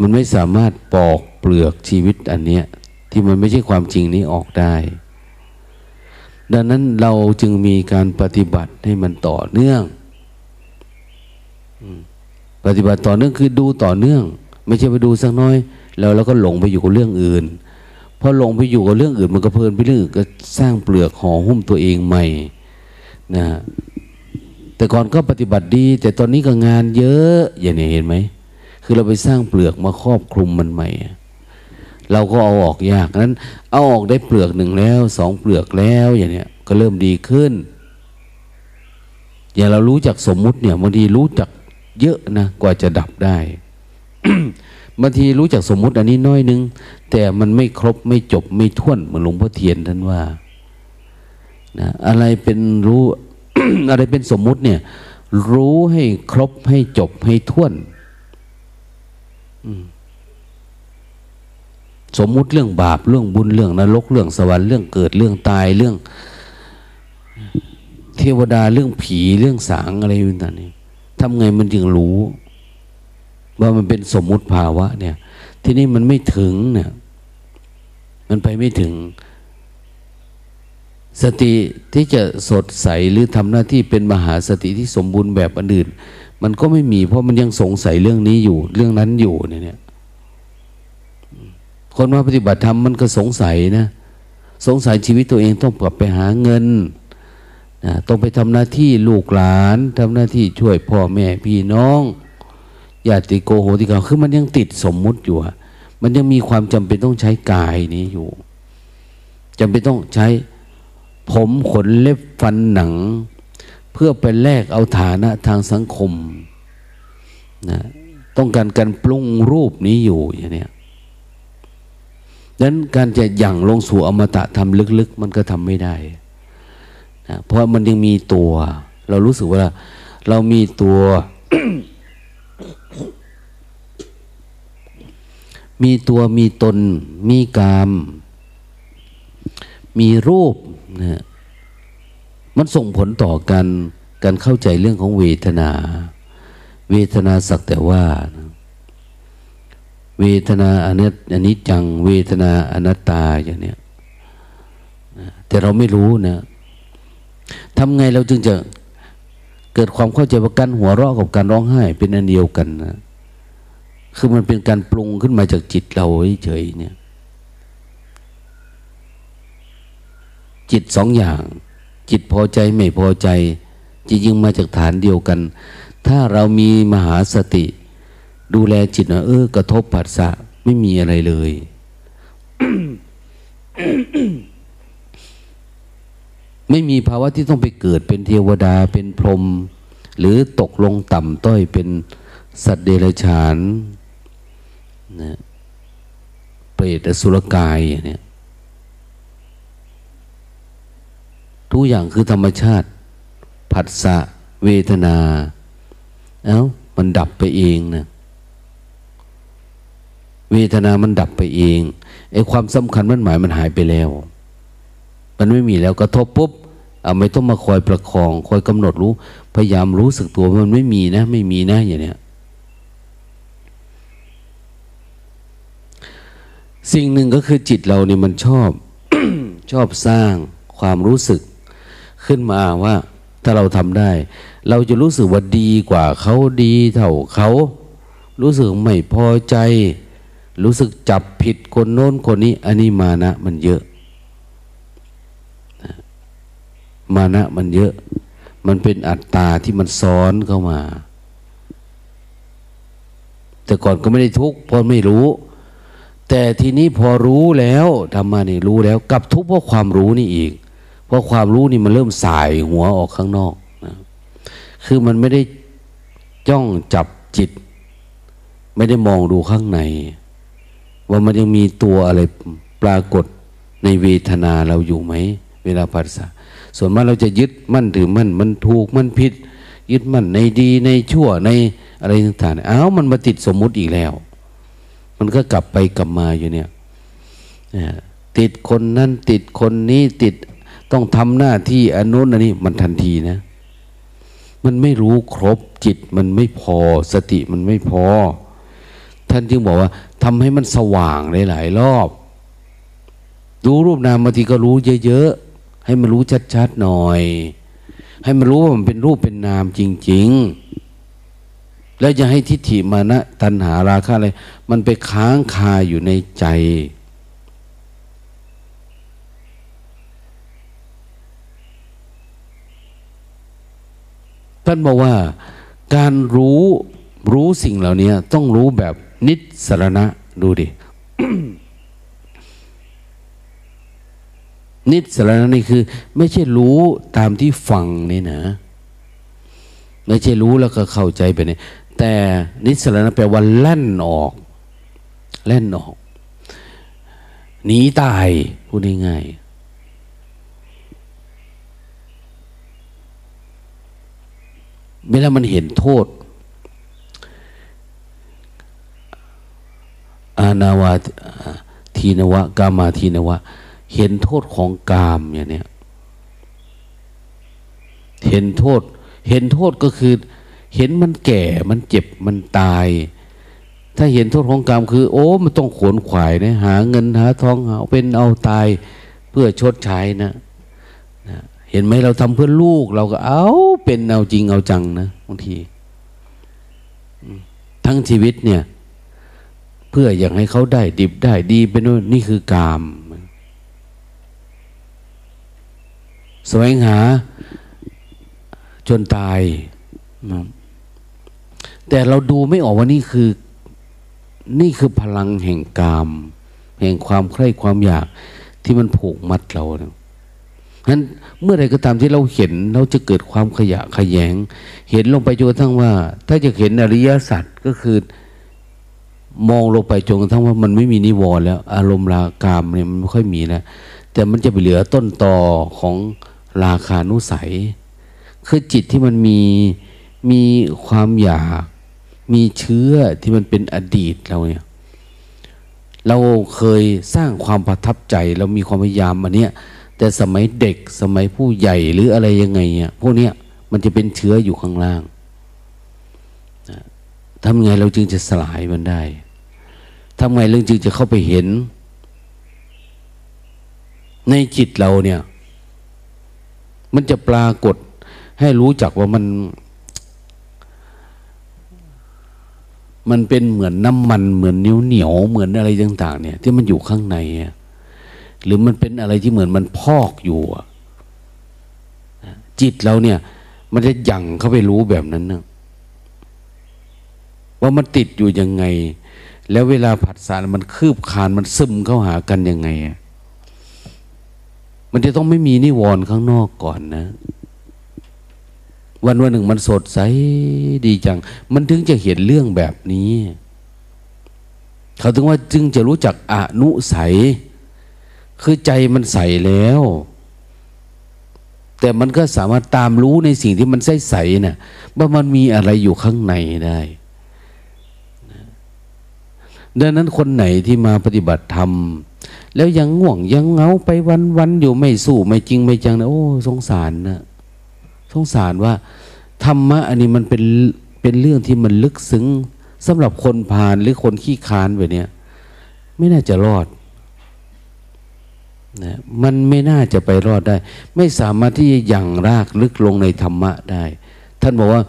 มันไม่สามารถปอกเปลือกชีวิตอันเนี้ยที่มันไม่ใช่ความจริงนี้ออกได้ ดังนั้นเราจึงมีการปฏิบัติให้มันต่อเนื่อง ปฏิบัติต่อเนื่องคือดูต่อเนื่อง ไม่ใช่ไปดูสักน้อย แล้วเราก็หลงไปอยู่กับเรื่องอื่น พอลงไปอยู่กับเรื่องอื่นมันก็เพลินไปเรื่องอื่นก็สร้างเปลือกห่อหุ้มตัวเองใหม่นะแต่ก่อนก็ปฏิบัติดี แต่ตอนนี้ก็งานเยอะอย่างนี้เห็นไหมคือเราไปสร้างเปลือกมาครอบคลุมมันใหม่เราก็เอาออกยากนั้น เอาออกได้เปลือกหนึ่งแล้วสองเปลือกแล้วอย่างเนี้ยก็เริ่มดีขึ้น อย่างเรารู้จักสมมุติเนี่ยบางทีรู้จักเยอะนะกว่าจะดับได้ บางทีรู้จักสมมุติอันนี้น้อยนึง แต่มันไม่ครบไม่จบไม่ท่วนเหมือนหลวงพ่อเทียนท่านว่านะอะไรเป็นรู้อะไรเป็นสมมุติเนี่ย รู้ให้ครบให้จบให้ท่วนสมมุติเรื่องบาปเรื่องบุญเรื่องนรกเรื่องสวรรค์เรื่องเกิดเรื่องตายเรื่อง เทวดาเรื่องผีเรื่องสางอะไรต่างๆนี่ทำไงมันจึงรู้ ว่ามันเป็นสมมุติภาวะเนี่ย ที่นี่มันไม่ถึงเนี่ย มันไปไม่ถึง สติที่จะสดใสหรือทำหน้าที่เป็นมหาสติที่สมบูรณ์แบบอันอื่น มันก็ไม่มี เพราะมันยังสงสัยเรื่องนี้อยู่ เรื่องนั้นอยู่เนี่ยคนมาปฏิบัติธรรมมันก็สงสัยนะ สงสัยชีวิตตัวเองต้องกลับไปหาเงินนะต้องไปทำหน้าที่ลูกหลานทำหน้าที่ช่วยพ่อแม่พี่น้อง ญาติโกโหติกาคือมันยังติดสมมุติอยู่มันยังมีความจำเป็นต้องใช้กายนี้อยู่จำเป็นต้องใช้ผมขนเล็บฟันหนัง เพื่อไปแลกเอาฐานะทางสังคมนะต้องการการปรุงรูปนี้อยู่อย่างนี้ดังนั้นการจะหยั่งลงสู่อมตะทำลึกๆ มันก็ทำไม่ได้นะเพราะมันยังมีตัว เรารู้สึกว่า เรามีตัว มีตัวมีตน มีกาม มีรูปนะมันส่งผลต่อกันการเข้าใจเรื่องของเวทนา เวทนาสักแต่ว่านะเวทนาอนิจอนิจจัง เวทนาอนัตตาอย่างเนี้ยแต่เราไม่รู้นะทำไงเราจึงจะเกิดความเข้าใจว่าการหัวเราะกับการร้องไห้เป็นอันเดียวกันนะ คือมันเป็นการปรุงขึ้นมาจากจิตเราเฉยเนี่ย จิตสองอย่าง จิตพอใจไม่พอใจจริงๆมาจากฐานเดียวกัน ถ้าเรามีมหาสติ ดูแลจิตนะเออกระทบผัสสะไม่มีอะไรเลย ไม่มีภาวะที่ต้องไปเกิดเป็นเทวดาเป็นพรหมหรือตกลงต่ำต้อยเป็นสัตว์เดรัจฉาน นะเปรตอสุรกายเนี่ยทุกอย่างคือธรรมชาติ ผัสสะเวทนาเอา้ามันดับไปเองนะเวทนามันดับไปเองไอ้ความสำคัญมันหมายมันหายไปแล้ว มันไม่มีแล้วกระทบปุ๊บเอาไม่ต้องมาคอยประคอง คอยกำหนดรู้ พยายามรู้สึกตัวมันไม่มีนะ ไม่มีนะอย่างเนี้ย สิ่งหนึ่งก็คือจิตเราเนี่ยมันชอบ ชอบสร้างความรู้สึก ขึ้นมาว่าถ้าเราทำได้ เราจะรู้สึกว่าดีกว่าเขาดีเท่าเขา รู้สึกไม่พอใจ รู้สึกจับผิดคนโน้นคนนี้อันนี้มานะมันเยอะ มานะมันเยอะ มันเป็นอัตตาที่มันซ้อนเข้ามา แต่ก่อนก็ไม่ได้ทุกข์เพราะไม่รู้ แต่ทีนี้พอรู้แล้วทำมานี่รู้แล้วกับทุกข์เพราะความรู้นี่อีก เพราะความรู้นี่มันเริ่มสายหัวออกข้างนอกนะคือมันไม่ได้จ้องจับจิต ไม่ได้มองดูข้างใน ว่ามันยังมีตัวอะไรปรากฏในเวทนาเราอยู่ไหม เวลาปัสสาส่วนมากเราจะยึดมั่นถือมั่นมันถูกมันผิด ยึดมั่นในดีในชั่วในอะไรต่างๆอ้าวมันมาติดสมมุติอีกแล้ว มันก็กลับไปกลับมาอยู่เนี่ยติดคนนั้นติดคนนี้ติดต้องทำหน้าที่อนุนอันนี้มันทันทีนะ มันไม่รู้ครบจิตมันไม่พอสติมันไม่พอ ท่านจึงบอกว่าทำให้มันสว่างหลายๆรอบรู้รูปนามบางทีก็รู้เยอะๆให้มันรู้ชัดๆหน่อย ให้มันรู้ว่ามันเป็นรูปเป็นนามจริง ๆ แล้วจะให้ทิฏฐิมานะตัณหาราคะอะไร มันไปค้างคาอยู่ในใจ ท่านบอกว่าการรู้รู้สิ่งเหล่านี้ต้องรู้แบบนิสรณะดูดิ นิสรณะนี่คือ ไม่ใช่รู้ตามที่ฟังนี่นะ ไม่ใช่รู้แล้วก็เข้าใจไปเนี่ย แต่นิสรณะแปลว่าแล่นออก แล่นออกหนีตายพูดง่ายๆเวลามันเห็นโทษ อานาวาทีนวะกามาทีนวะ เห็นโทษของกามอย่างเนี้ยเห็นโทษ เห็นโทษก็คือ เห็นมันแก่มันเจ็บมันตาย ถ้าเห็นโทษของกามคือ โอ้มันต้องขวนขวายนะหาเงินหาทองเอาเป็นเอาตายเพื่อชดใช้นะนะเห็นไหมเราทำเพื่อลูก เราก็เอาเป็นเอาจริงเอาจังนะบางทีทั้งชีวิตเนี่ย เพื่ออยากให้เขาได้ดิบได้ดีเป็นนี่คือกามแสวงหาจนตายนะ แต่เราดูไม่ออกว่านี่คือ นี่คือพลังแห่งกาม แห่งความใคร่ความอยากที่มันผูกมัดเราเนะนั้นเมื่อไรก็ตามที่เราเห็นเราจะเกิดความขยะขยงเห็นลงไปจนกระทั่งว่า ถ้าจะเห็นอริยสัจก็คือ มองลงไปจนกระทั่งว่ามันไม่มีนิวรณ์แล้ว อารมณ์รากามเนี่ยมันไม่ค่อยมีแล้วแต่มันจะไปเหลือต้นตอของราคานุสัย คือจิตที่มันมีมีความอยาก มีเชื้อที่มันเป็นอดีตเราเนี่ย เราเคยสร้างความประทับใจ เรามีความพยายามอันเนี้ยแต่สมัยเด็กสมัยผู้ใหญ่หรืออะไรยังไงเนี่ยพวกเนี้ยมันจะเป็นเชื้ออยู่ข้างล่างทำไงเราจึงจะสลายมันได้ทำไงเราจึงจะเข้าไปเห็น ในจิตเราเนี่ย มันจะปรากฏให้รู้จักว่ามัน มันเป็นเหมือนน้ำมันเหมือนนิ้วเหนียวเหมือนอะไรต่างๆ เนี่ย ที่มันอยู่ข้างในหรือมันเป็นอะไรที่เหมือนมันพอกอยู่จิตเราเนี่ย มันจะยั่งเข้าไปรู้แบบนั้นนะว่ามันติดอยู่ยังไง แล้วเวลาผัดสารมันคืบคานมันซึมเข้าหากันยังไงมันจะต้องไม่มีนิวรณ์ข้างนอกก่อนนะ วันวันหนึ่งมันสดใสดีจัง มันถึงจะเห็นเรื่องแบบนี้ เขาถึงว่าจึงจะรู้จักอนุใส คือใจมันใสแล้ว แต่มันก็สามารถตามรู้ในสิ่งที่มันใสใสนะ่ะว่ามันมีอะไรอยู่ข้างในได้ดังนั้นคนไหนที่มาปฏิบัติธรรม แล้วยังง่วงยังเงาไปวันวันอยู่ไม่สู้ไม่จริงไม่จังนะโอ้ สงสารนะ สงสารว่าธรรมะอันนี้มันเป็นเป็นเรื่องที่มันลึกซึ้งสำหรับคนผ่านหรือคนขี้คานแบบนี้ไม่น่าจะรอดนะมันไม่น่าจะไปรอดได้ ไม่สามารถที่จะยังรากลึกลงในธรรมะได้ ท่านบอกว่า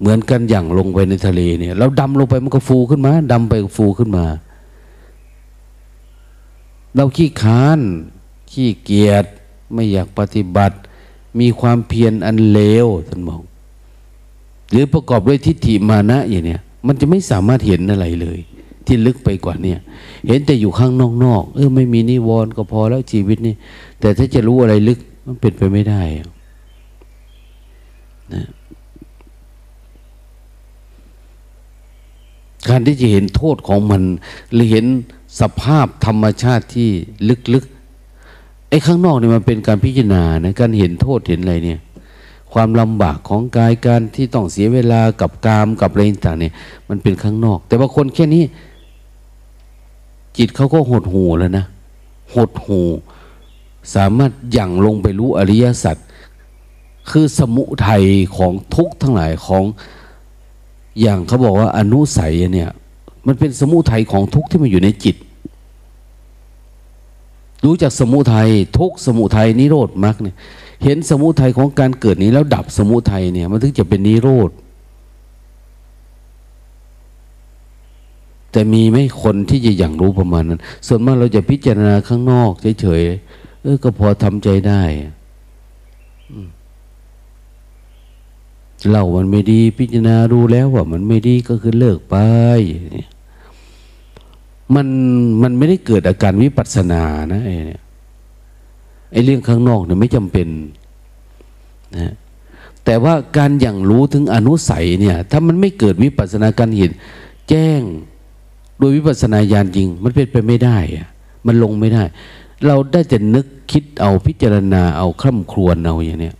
เหมือนกันอย่างลงไปในทะเลเนี่ยเราดำลงไปมันก็ฟูขึ้นมาดำไปฟูขึ้นมา เราขี้ค้าน ขี้เกียจไม่อยากปฏิบัติ มีความเพียรอันเลวท่านบอกหรือประกอบด้วยทิฏฐิมานะอย่างเนี้ยมันจะไม่สามารถเห็นอะไรเลย ที่ลึกไปกว่านี้เห็นแต่อยู่ข้างนอกๆเออไม่มีนิวรณ์ก็พอแล้วชีวิตนี่แต่ถ้าจะรู้อะไรลึกมันเป็นไปไม่ได้นะการที่จะเห็นโทษของมัน หรือเห็นสภาพธรรมชาติที่ลึกๆ อ้ข้างนอกเนี่ยมันเป็นการพิจารณานะการเห็นโทษเห็นอะไรเนี่ย ความลำบากของกายการที่ต้องเสียเวลากับกามกับอะไรต่างเนี่ย มันเป็นข้างนอก แต่ว่าคนแค่นี้ จิตเขาก็หดหูแล้วนะหดหูสามารถยั่งลงไปรู้อริยสัจคือสมุทัยของทุกทั้งหลายของอย่างเขาบอกว่าอนุสัยเนี่ย มันเป็นสมุทัยของทุกที่มันอยู่ในจิต รู้จักสมุทัยทุกสมุทัยนิโรธมรรคเนี่ยเห็นสมุทัยของการเกิดนี้แล้วดับสมุทัยเนี่ยมันถึงจะเป็นนิโรธแต่มีไหมคนที่จะอย่างรู้ประมาณนั้น ส่วนมากเราจะพิจารณาข้างนอกเฉยๆเออก็พอทำใจได้เล่ามันไม่ดีพิจารณารู้แล้วว่ามันไม่ดีก็คือเลิกไป มันมันไม่ได้เกิดอาการวิปัสสนานะไอ้เนี่ยไอ้เรื่องข้างนอกเนี่ยไม่จำเป็นนะแต่ว่าการอย่างรู้ถึงอนุสัยเนี่ย ถ้ามันไม่เกิดวิปัสสนาการเห็น แจ้งโดยวิปัสสนาญาณจริง มันเป็นไปไม่ได้อะมันลงไม่ได้ เราได้แต่นึกคิดเอาพิจารณาเอาคร่ำครวญเอาอย่างเนี้ย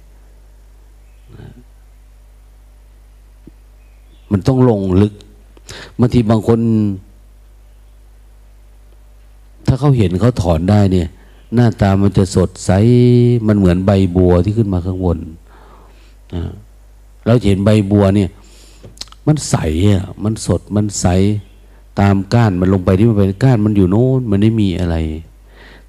มันต้องลงลึกบางทีบางคน ถ้าเขาเห็นเขาถอนได้เนี่ย หน้าตามันจะสดใส มันเหมือนใบบัวที่ขึ้นมาข้างบนเราเห็นใบบัวเนี่ย มันใสอะมันสดมันใสตามก้านมันลงไปที่มันเป็นก้านมันอยู่โน้นมันไม่มีอะไร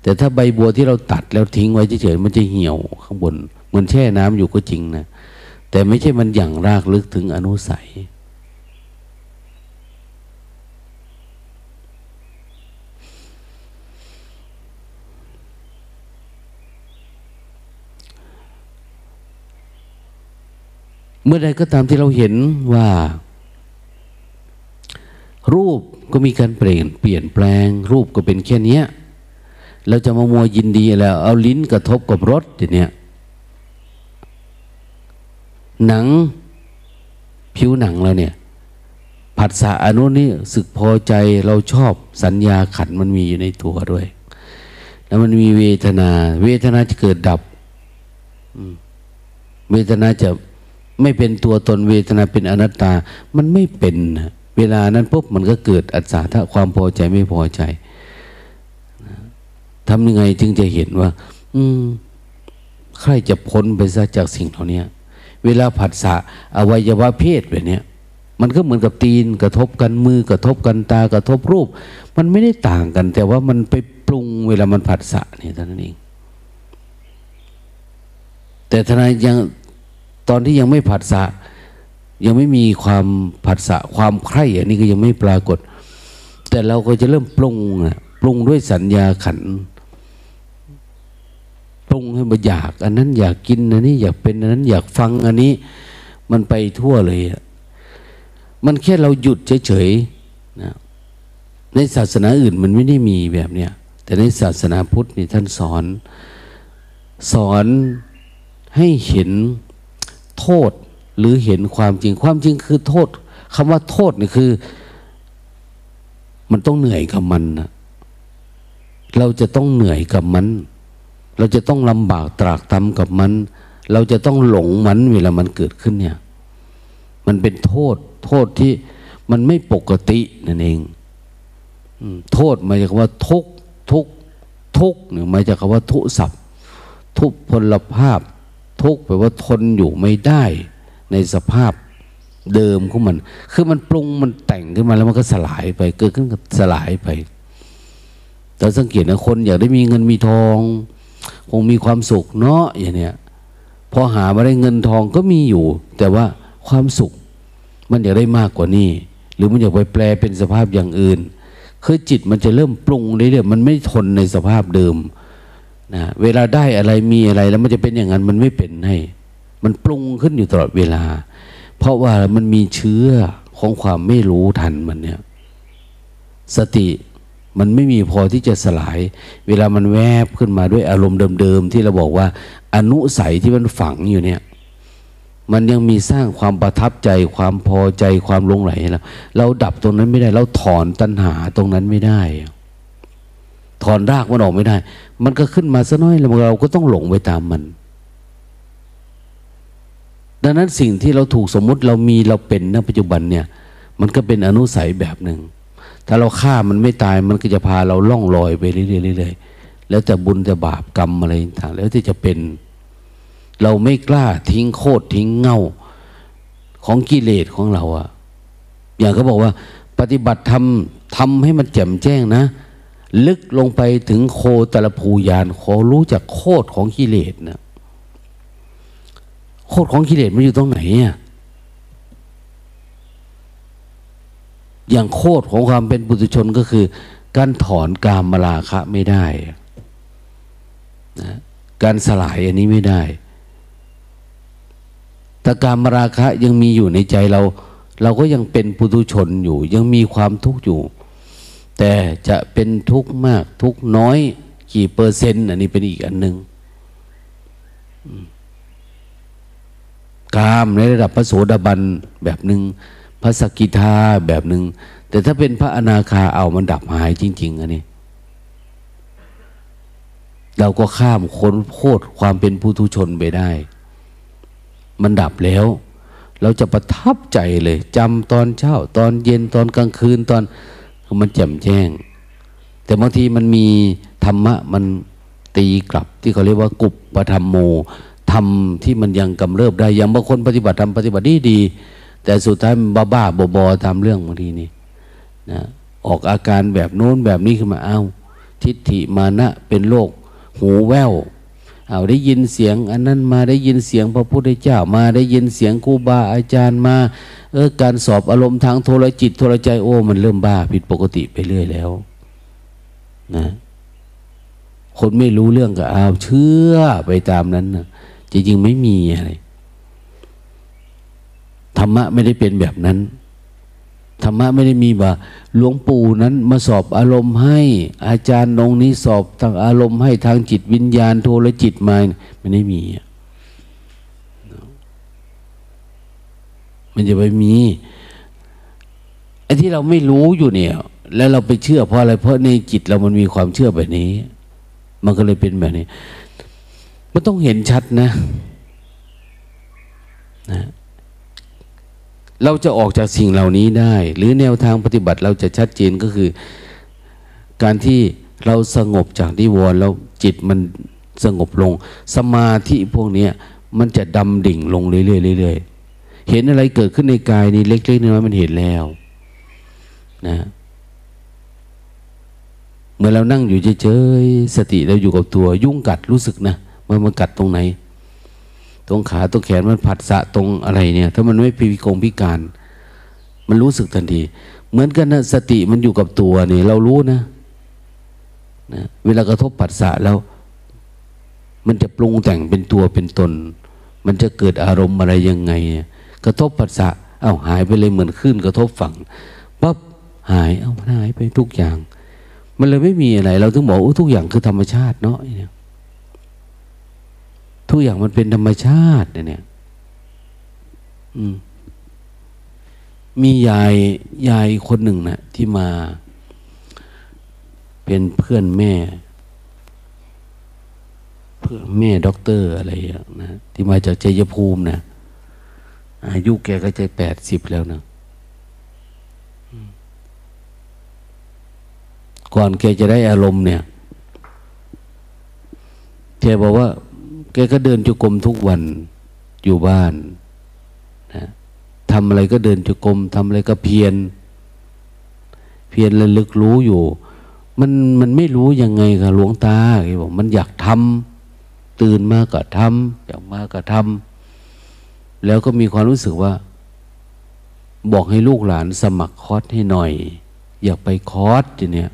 แต่ถ้าใบบัวที่เราตัดแล้วทิ้งไว้เฉยๆมันจะเหี่ยวข้างบน เหมือนแช่น้ำอยู่ก็จริงนะแต่ไม่ใช่มันอย่างรากลึกถึงอนุสัย เมื่อใดก็ตามที่เราเห็นว่า รูปก็มีการเปลี่ยนเปลี่ยนแปลง รูปก็เป็นแค่นี้เราจะมามัวยินดีแล้ว เอาลิ้นกระทบกับรสอย่างเนี้ยหนังผิวหนังเราเนี่ยผัสสะอนุนี้สึกพอใจเราชอบสัญญาขันมันมีอยู่ในตัวด้วย แล้วมันมีเวทนา เวทนาจะเกิดดับเวทนาจะ ไม่เป็นตัวตนเวทนาเป็นอนัตตา มันไม่เป็นเวลานั้นปุ๊บมันก็เกิดอัศถ้าความพอใจไม่พอใจทำยังไงจึงจะเห็นว่า อืมใครจะพ้นไปซะจากสิ่งเหล่านี้เวลาผัสสะอวัยวะเพศแบบนี้มันก็เหมือนกับตีนกระทบกันมือกระทบกันตากระทบรูป มันไม่ได้ต่างกัน แต่ว่ามันไปปรุงเวลามันผัสสะนี่เท่านั้นเองแต่ทนายยัง ตอนที่ยังไม่ผัสสะยังไม่มีความผัสสะความใคร่อันนี้ก็ยังไม่ปรากฏ แต่เราก็จะเริ่มปรุงอะปรุงด้วยสัญญาขันปรุงให้มันอยาก อันนั้นอยากกินอันนี้อยากเป็นอันนั้นอยากฟังอันนี้มันไปทั่วเลยมันแค่เราหยุดเฉยๆนะในศาสนาอื่นมันไม่ได้มีแบบเนี้ยแต่ในศาสนาพุทธนี่ท่านสอน สอนให้เห็น โทษหรือเห็นความจริงความจริงคือโทษคำว่าโทษนี่คือ มันต้องเหนื่อยกับมันนะเราจะต้องเหนื่อยกับมัน เราจะต้องลำบากตรากตรำกับมัน เราจะต้องหลงมันเวลามันเกิดขึ้นเนี่ย มันเป็นโทษ โทษที่มันไม่ปกตินั่นเองโทษมาจากว่าทุกทุกทุกเนี่ยมาจากคำว่าทุศัพท์ทุกพลภาพ ทุกข์แปลว่าทนอยู่ไม่ได้ในสภาพเดิมของมัน คือมันปรุงมันแต่งขึ้นมาแล้วมันก็สลายไป เกิดขึ้นก็สลายไปแต่สังเกตนะคนอยากได้มีเงินมีทอง คงมีความสุขเนาะอย่างเนี้ยพอหามาได้เงินทองก็มีอยู่ แต่ว่าความสุข มันอยากได้มากกว่านี้ หรือมันอยากไปแปลเป็นสภาพอย่างอื่น คือจิตมันจะเริ่มปรุงเรื่อยๆมันไม่ทนในสภาพเดิม นะเวลาได้อะไรมีอะไรแล้วมันจะเป็นอย่างนั้นมันไม่เป็นให้ มันปรุงขึ้นอยู่ตลอดเวลา เพราะว่ามันมีเชื้อของความไม่รู้ทันมันเนี่ย สติมันไม่มีพอที่จะสลาย เวลามันแวบขึ้นมาด้วยอารมณ์เดิมๆที่เราบอกว่า อนุสัยที่มันฝังอยู่เนี่ย มันยังมีสร้างความประทับใจ ความพอใจความลงไหลเราเราดับตรงนั้นไม่ได้ เราถอนตัณหาตรงนั้นไม่ได้ ถอนรากมันออกไม่ได้ มันก็ขึ้นมาซะน้อยแล้วเราก็ต้องหลงไปตามมัน ดังนั้นสิ่งที่เราถูกสมมุติเรามีเราเป็นณปัจจุบันเนี่ย มันก็เป็นอนุสัยแบบหนึ่ง ถ้าเราฆ่ามันไม่ตายมันก็จะพาเราล่องลอยไปเรื่อยๆแล้วจะบุญจะบาปกรรมอะไรต่างแล้วที่จะเป็น เราไม่กล้าทิ้งโคตรทิ้งเงาของกิเลสของเราอะอย่างเขาบอกว่า ปฏิบัติทำทำให้มันแจ่มแจ้งนะ ลึกลงไปถึงโคตรภูยานขอรู้จักโคตรของกิเลสนะโคตรของกิเลสมันอยู่ตรงไหนอะอย่างโคตรของความเป็นปุถุชนก็คือ การถอนกามมาราคะไม่ได้นะการสลายอันนี้ไม่ได้แต่การมราคะยังมีอยู่ในใจเรา เราก็ยังเป็นปุถุชนอยู่ ยังมีความทุกข์อยู่ แต่จะเป็นทุกข์มากทุกข์น้อยกี่เปอร์เซ็นต์ อันนี้เป็นอีกอันหนึ่งกามในระดับพระโสดาบันแบบหนึ่งพระสกิทาแบบหนึ่งแต่ถ้าเป็นพระอนาคาเอามันดับหายจริง ๆ อันนี้ เราก็ข้ามค้นโคตรความเป็นผู้ทุชนไปได้ มันดับแล้ว เราจะประทับใจเลยจำตอนเช้า ตอนเย็นตอนกลางคืนตอน มันแจ่มแจ้ง แต่บางทีมันมีธรรมะมันตีกลับที่เขาเรียกว่ากุปปธรรมโมธรรมที่มันยังกำเริบได้ย่างบางคนปฏิบัติธรรมปฏิบัติดีดี แต่สุดท้ายมันบ้าบ้าบอบอตามเรื่องบางทีนี่นะออกอาการแบบโน้นแบบนี้ขึ้นมาเอา้าทิฏฐิมานะเป็นโรคหูแว่ว เอาได้ยินเสียง อันนั้นมาได้ยินเสียงพระพุทธเจ้ามาได้ยินเสียงครูบาอาจารย์มาเออการสอบอารมณ์ทางโทรจิตโทรใจโอ้มันเริ่มบ้าผิดปกติไปเรื่อยแล้วนะคนไม่รู้เรื่องก็เอาเชื่อไปตามนั้นนะจริงๆไม่มีอะไรธรรมะไม่ได้เป็นแบบนั้น ธรรมะไม่ได้มีว่าหลวงปู่นั้นมาสอบอารมณ์ให้ อาจารย์องนี้สอบทางอารมณ์ให้ทางจิตวิญญาณโทรจิตมามันไม่มีมันจะไปมีไอ้ที่เราไม่รู้อยู่เนี่ย แล้วเราไปเชื่อเพราะอะไร เพราะในจิตเรามันมีความเชื่อแบบนี้ มันก็เลยเป็นแบบนี้ มันต้องเห็นชัดนะ นะ เราจะออกจากสิ่งเหล่านี้ได้ หรือแนวทางปฏิบัติเราจะชัดเจนก็คือ การที่เราสงบจากนิวรณ์แล้วจิตมันสงบลง สมาธิพวกนี้มันจะดำดิ่งลงเรื่อยๆเรื่อยๆเห็นอะไรเกิดขึ้นในกายนี้เล็กๆน้อยๆมันเห็นแล้วนะเมื่อเรานั่งอยู่เฉยๆสติเราอยู่กับตัว ยุ่งกัดรู้สึกนะมันมากัดตรงไหน ตรงขาตรงแขนมันผัดสะตรงอะไรเนี่ย ถ้ามันไม่พิกงพิการ มันรู้สึกทันที เหมือนกันนะสติมันอยู่กับตัวนี่เรารู้นะนะ เวลากระทบผัสสะแล้ว มันจะปรุงแต่งเป็นตัวเป็นตน มันจะเกิดอารมณ์อะไรยังไง กระทบผัสสะเอา้าหายไปเลยเหมือนขึ้นกระทบฝั่งปั๊บหายเอาหายไปทุกอย่าง มันเลยไม่มีอะไร เราถึงบอกทุกอย่างคือธรรมชาติเนาะเนี่ย ทุกอย่างมันเป็นธรรมชาติเนี่ยมียายยายคนหนึ่งนะที่มา เป็นเพื่อนแม่ เพื่อนแม่ด็อกเตอร์อะไรอย่างนะที่มาจากชัยภูมินะอายุแกก็จะแปดสิบแล้วนะก่อนแกจะได้อารมณ์เนี่ยแกบอกว่า แกก็เดินจุกรมทุกวันอยู่บ้านนะทำอะไรก็เดินจุกรมทำอะไรก็เพียรเพียรระลึกรู้อยู่ มันมันไม่รู้ยังไงกับหลวงตาแกบอกมันอยากทำตื่นมาก็ทำอยากมาก็ทำแล้วก็มีความรู้สึกว่า บอกให้ลูกหลานสมัครคอร์สให้หน่อย อย่าไปคอร์สทีเนี้ย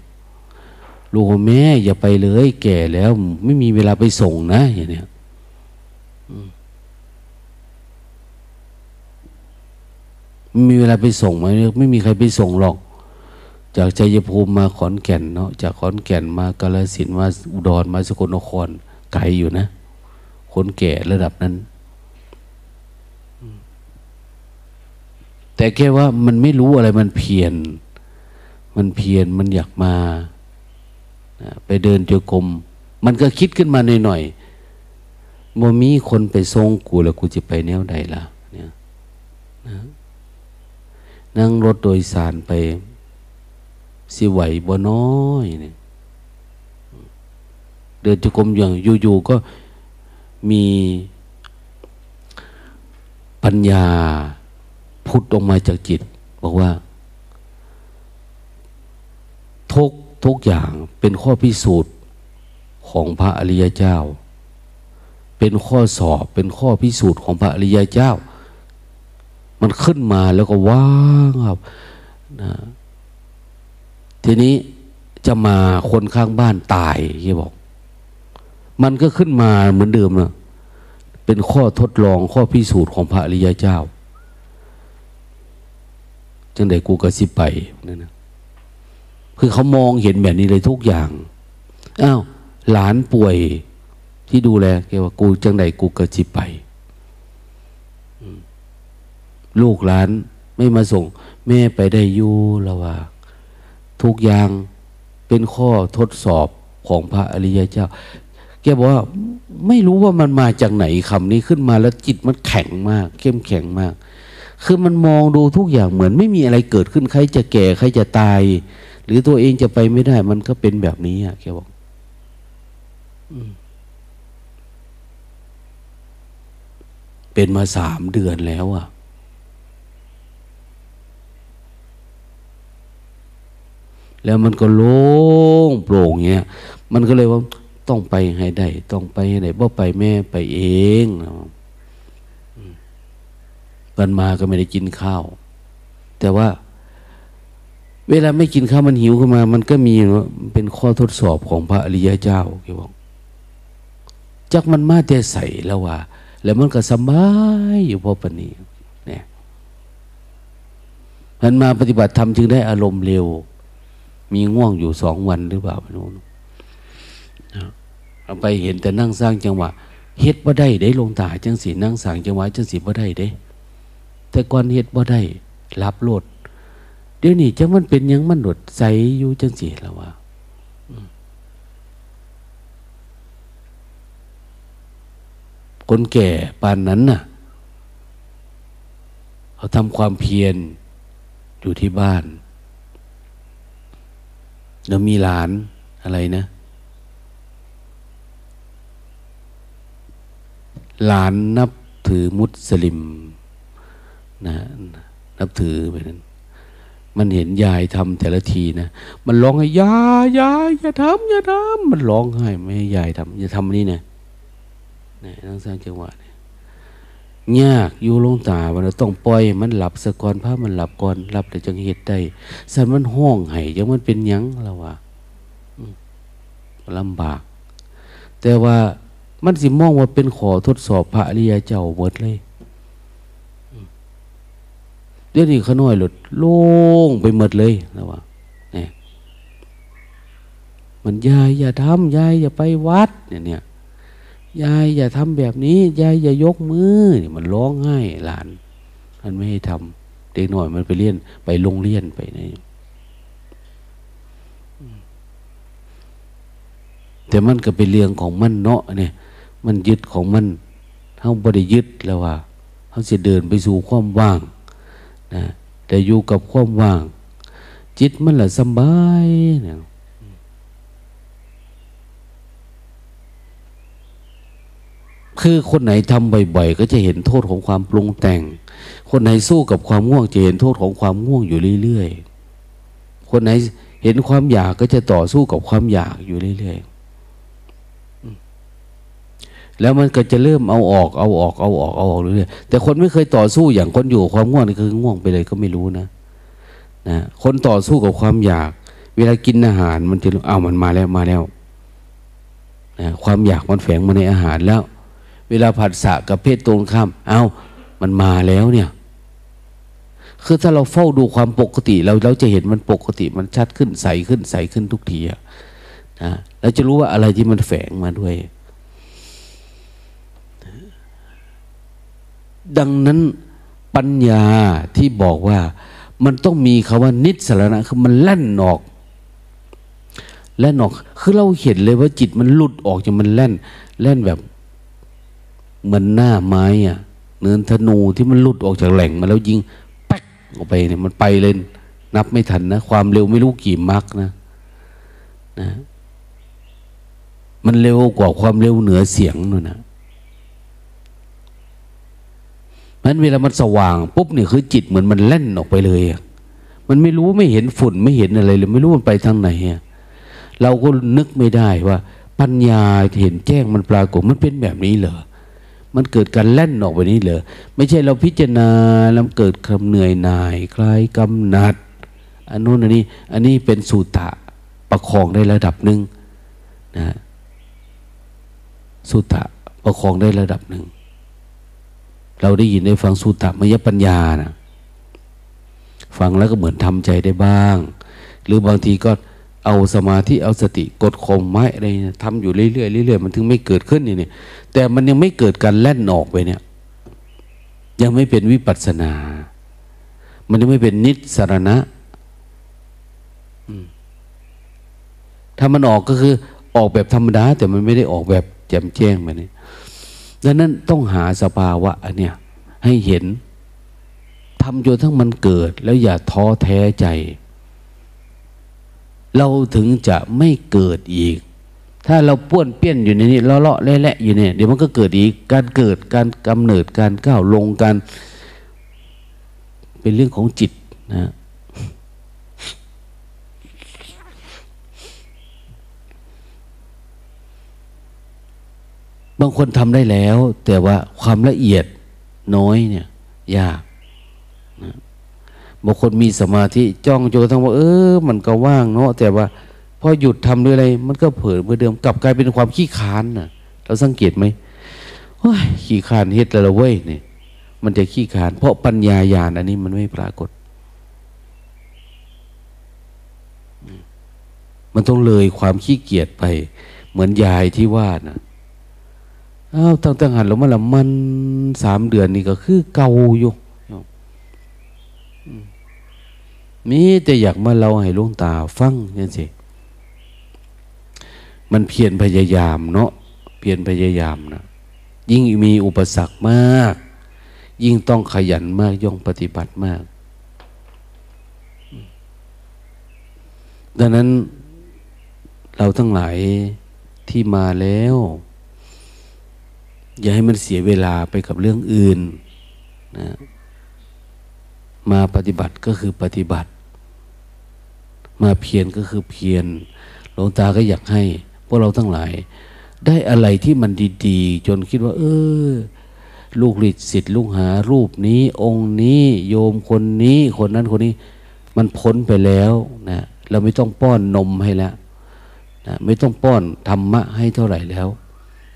ลูกแม่อย่าไปเลย แก่แล้ว ไม่มีเวลาไปส่งนะอย่างเนี้ย ม่มีเวลาไปส่งไหมไม่มีใครไปส่งหรอก จากชัยภูมิมาขอนแก่นเนาะจากขอนแก่นมากาลสินมาอุดรมาสกลนครไกลอยู่นะคนแก่ระดับนั้น แต่แค่ว่ามันไม่รู้อะไรมันเพียรมันเพียรมันอยากมา ไปเดินเจอกรมมันก็คิดขึ้นมาหน่อยๆ บ่มีคนไปทรงกูแล้วกูจะไปแนวใดล่ะ เนี่ยนะนั่งรถโดยสารไป สิไหวบ่น้อยเนี่ยเดินจุกรมอย่างอยู่ๆก็มีปัญญาพุทธออกมาจากจิต บอกว่า ทุกทุกอย่างเป็นข้อพิสูจน์ของพระอริยเจ้า เป็นข้อสอบ เป็นข้อพิสูจน์ของพระอริยเจ้า มันขึ้นมาแล้วก็ว่างครับนะทีนี้จะมาคนข้างบ้านตายที่บอก มันก็ขึ้นมาเหมือนเดิมนะเป็นข้อทดลองข้อพิสูจน์ของพระอริยเจ้า จังใดกูก็สิบไปนั่นนะคือเขามองเห็นแบบนี้เลยทุกอย่าง อ้าว หลานป่วย ที่ดูแลแกว่ากูจังใดกูก็สิไปลูกหลานไม่มาส่ง แม่ไปได้อยู่แล้วว่า ทุกอย่างเป็นข้อทดสอบของพระอริยเจ้า แกบอกว่าไม่รู้ว่ามันมาจากไหนคำนี้ขึ้นมาแล้วจิตมันแข็งมาก เข้มแข็งมาก คือมันมองดูทุกอย่างเหมือนไม่มีอะไรเกิดขึ้นใครจะแก่ใครจะตาย หรือตัวเองจะไปไม่ได้ มันก็เป็นแบบนี้อะแกบอก เป็นมาสามเดือนแล้วอะแล้วมันก็โล่งโปร่งเงี้ย มันก็เลยว่าต้องไปให้ได้ ต้องไปให้ได้บ่ไปแม่ไปเองกันมาก็ไม่ได้กินข้าว แต่ว่า เวลาไม่กินข้าวมันหิวขึ้นมา มันก็มีเป็นข้อทดสอบของพระอริยเจ้าเกี่ยวกับจักมันมาแต่ใสแล้วว่า แล้วมันก็สบายอยู่พอปนีเนี่ยมันมาปฏิบัติธรรมจึงได้อารมณ์เร็ว มีง่วงอยู่สองวันหรือเปล่าไม่รู้เอาไปเห็นแต่นั่งสร้างจังหวะเฮ็ดบ่ได้ได้ลงตาจังสีนั่งสร้างจังหวะจังสีบ่ได้เด้ แต่ก่อนเฮ็ดบ่ได้รับโลดเดี๋ยวนี้จังมันเป็นยังมันหนดใสอยู่จังสีแล้วว่า คนแก่ปานนั้นน่ะ เขาทำความเพียรอยู่ที่บ้าน แล้วมีหลานอะไรนะ หลานนับถือมุสลิมนะนับถือไปนั้น มันเห็นยายทำแต่ละทีนะ มันร้องให้ยายยายอย่าทำอย่าทำมันร้องให้ไม่ให้ยายทำอย่าทำนี่นะ นี่ต้องสร้างจังหวะเนี่ยยากอยู่ลงตามันต้องปล่อยมันหลับสะก่อนพามันหลับก่อนหลับแต่จังเหตุได้สันมันห้องไห้ยังมันเป็นยังแล้ววะลำบาก แต่ว่ามันสิมองว่าเป็นขอทดสอบพระอริยเจ้าหมดเลยเดี๋ยวนี้ขน้อยหลุดโล่งไปหมดเลยแล้ววะเนี่ยมันยายอย่าทำยายอย่าไปวัดเนี่ยเนี่ย ยายอย่าทำแบบนี้ ยายอย่ายกมือมันร้องไห้หลานมันไม่ให้ทำเด็กหน่อยมันไปเรียนไปโรงเรียนไปนี่แต่มันก็เป็นเรื่องของมันเนาะเนี่ย มันยึดของมันเขาบริยึดแล้วว่าเขาจะเดินไปสู่ความว่างนะแต่อยู่กับความว่าง จิตมันละสบายเนี่ย คือคนไหนทำบ่อยๆก็จะเห็นโทษของความปรุงแต่ง คนไหนสู้กับความง่วงจะเห็นโทษของความง่วงอยู่เรื่อยๆ คนไหนเห็นความอยากก็จะต่อสู้กับความอยากอยู่เรื่อยๆ แล้วมันก็จะเริ่มเอาออกเอาออกเอาออกเอาออกเรื่อยๆ แต่คนไม่เคยต่อสู้อย่างคนอยู่ความง่วงนี่คือง่วงไปเลยก็ไม่รู้นะนะ คนต่อสู้กับความอยาก เวลากินอาหารมันจะเอามันมาแล้วมาแล้วนะความอยากมันแฝงมาในอาหารแล้ว เวลาผัดสะกับเพศตรงข้าม เอามันมาแล้วเนี่ย คือถ้าเราเฝ้าดูความปกติ เราเราจะเห็นมันปกติ มันชัดขึ้นใสขึ้นใสขึ้นทุกทีอะนะเราจะรู้ว่าอะไรที่มันแฝงมาด้วย ดังนั้นปัญญาที่บอกว่า มันต้องมีคาว่านิสรณะคือมันแล่นออกแล่นออก คือเราเห็นเลยว่าจิตมันหลุดออกจนมันแล่น แล่นแบบ เหมือนหน้าไม้อะเนินธนูที่มันลุดออกจากแหล่งมาแล้วยิงแป๊กออกไปเนี่ยมันไปเลยนับไม่ทันนะ ความเร็วไม่รู้กี่มักนะนะ มันเร็วกว่าความเร็วเหนือเสียงนู่นนะมันเวลามันสว่างปุ๊บเนี่ยคือจิตเหมือนมันเล่นออกไปเลยอะมันไม่รู้ไม่เห็นฝุ่นไม่เห็นอะไรเลย ไม่รู้มันไปทางไหนอะเราก็นึกไม่ได้ว่า ปัญญาเห็นแจ้งมันปรากฏมันเป็นแบบนี้เหรอ มันเกิดการแล่นออกไปนี้เหรอไม่ใช่เราพิจารณาแล้วเกิดคำเหนื่อยหน่าย คลายกำหนัดอันนู้นอันนี้ อันนี้เป็นสูตะประคองได้ระดับหนึ่งนะสุตะประคองได้ระดับหนึ่ง เราได้ยินได้ฟังสุตะมยปัญญานะฟังแล้วก็เหมือนทำใจได้บ้าง หรือบางทีก็ เอาสมาธิเอาสติกดข่มไม้อะไรทำอยู่เรื่อยๆเรื่อยๆมันถึงไม่เกิดขึ้นนี่แต่มันยังไม่เกิดการแล่นออกไปเนี่ย ยังไม่เป็นวิปัสสนา มันยังไม่เป็นนิสรณะถ้ามันออกก็คือออกแบบธรรมดา แต่มันไม่ได้ออกแบบแจ่มแจ้งมาเนี่ยดังนั้นต้องหาสภาวะอันเนี้ยให้เห็นทำจนทั้งมันเกิด แล้วอย่าท้อแท้ใจ เราถึงจะไม่เกิดอีก ถ้าเราป้วนเปี้ยนอยู่ในนี้เลาะเลาะแหละอยู่เนี่ยเดี๋ยวมันก็เกิดอีก การเกิดการกำเนิดการก้าวลงการ เป็นเรื่องของจิตนะบางคนทำได้แล้ว แต่ว่าความละเอียดน้อยเนี่ย ยาก บางคนมีสมาธิจ้องโจทั้งว่า เออ มันก็ว่างเนาะแต่ว่าพอหยุดทำด้วยอะไร มันก็เผลอเมื่อเดิมกลับกลายเป็นความขี้คานนะเราสังเกตไหมขี้คานเฮ็ดแล้วเว้ยเนี่ยมันจะขี้คาน เพราะปัญญาญาณอันนี้มันไม่ปรากฏ มันต้องเลยความขี้เกียจไป เหมือนยายที่ว่านะอ้าวตั้งแต่หันลงมาละมันสามเดือนนี่ก็คือเก่าอยู่ มีแต่อยากมาเราให้ลุงตาฟังนี่สิมันเพียรพยายามเนาะเพียรพยายามนะยิ่งมีอุปสรรคมาก ยิ่งต้องขยันมากย่องปฏิบัติมาก ดังนั้นเราทั้งหลายที่มาแล้ว อย่าให้มันเสียเวลาไปกับเรื่องอื่นนะ มาปฏิบัติก็คือปฏิบัติ มาเพียรก็คือเพียรหลวงตาก็อยากให้พวกเราทั้งหลาย ได้อะไรที่มันดีๆ จนคิดว่า เออ ลูกฤทธิ์สิทธิ์ลูกหารูปนี้ องค์นี้โยมคนนี้คนนั้นคนนี้ มันพ้นไปแล้วนะเราไม่ต้องป้อนนมให้แล้วนะไม่ต้องป้อนธรรมะให้เท่าไหร่แล้ว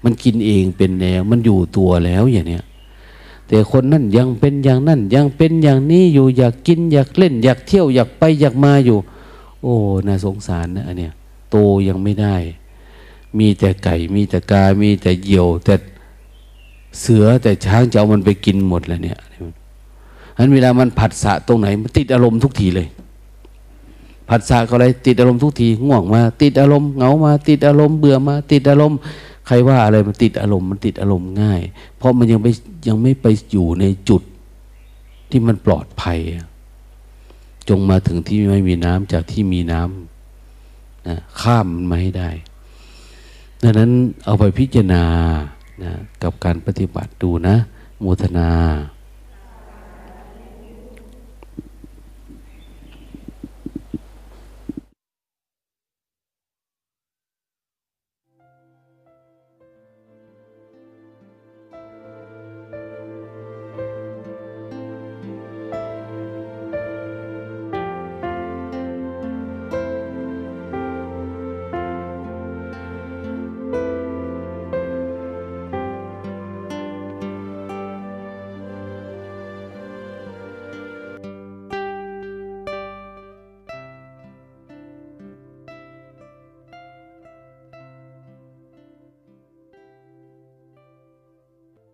มันกินเองเป็นแนวมันอยู่ตัวแล้วอย่างเนี้ย แต่คนนั่นยังเป็นอย่างนั่นยังเป็นอย่างนี้อยู่อยากกินอยากเล่น อยากเที่ยวอยากไปอยากมาอยู่ โอ้น่าสงสารนะอันเนี้ยโตยังไม่ได้ มีแต่ไก่ มีแต่กา มีแต่เหยี่ยว แต่เสือแต่ช้างจะเอามันไปกินหมดแล้วเนี่ยอันเวลามันผัดสะตรงไหน มันติดอารมณ์ทุกทีเลย ผัดสะก็อะไรติดอารมณ์ทุกที ง่วงมา ติดอารมณ์เหงามา ติดอารมณ์เบื่อมา ติดอารมณ์ ใครว่าอะไรมันติดอารมณ์มันติดอารมณ์ง่าย เพราะมันยังไม่ยังไม่ไปอยู่ในจุดที่มันปลอดภัย จงมาถึงที่ไม่มีน้ำจากที่มีน้ำนะข้ามมันมาให้ได้ดังนั้นเอาไปพิจารณานะกับการปฏิบัติดูนะโมทนา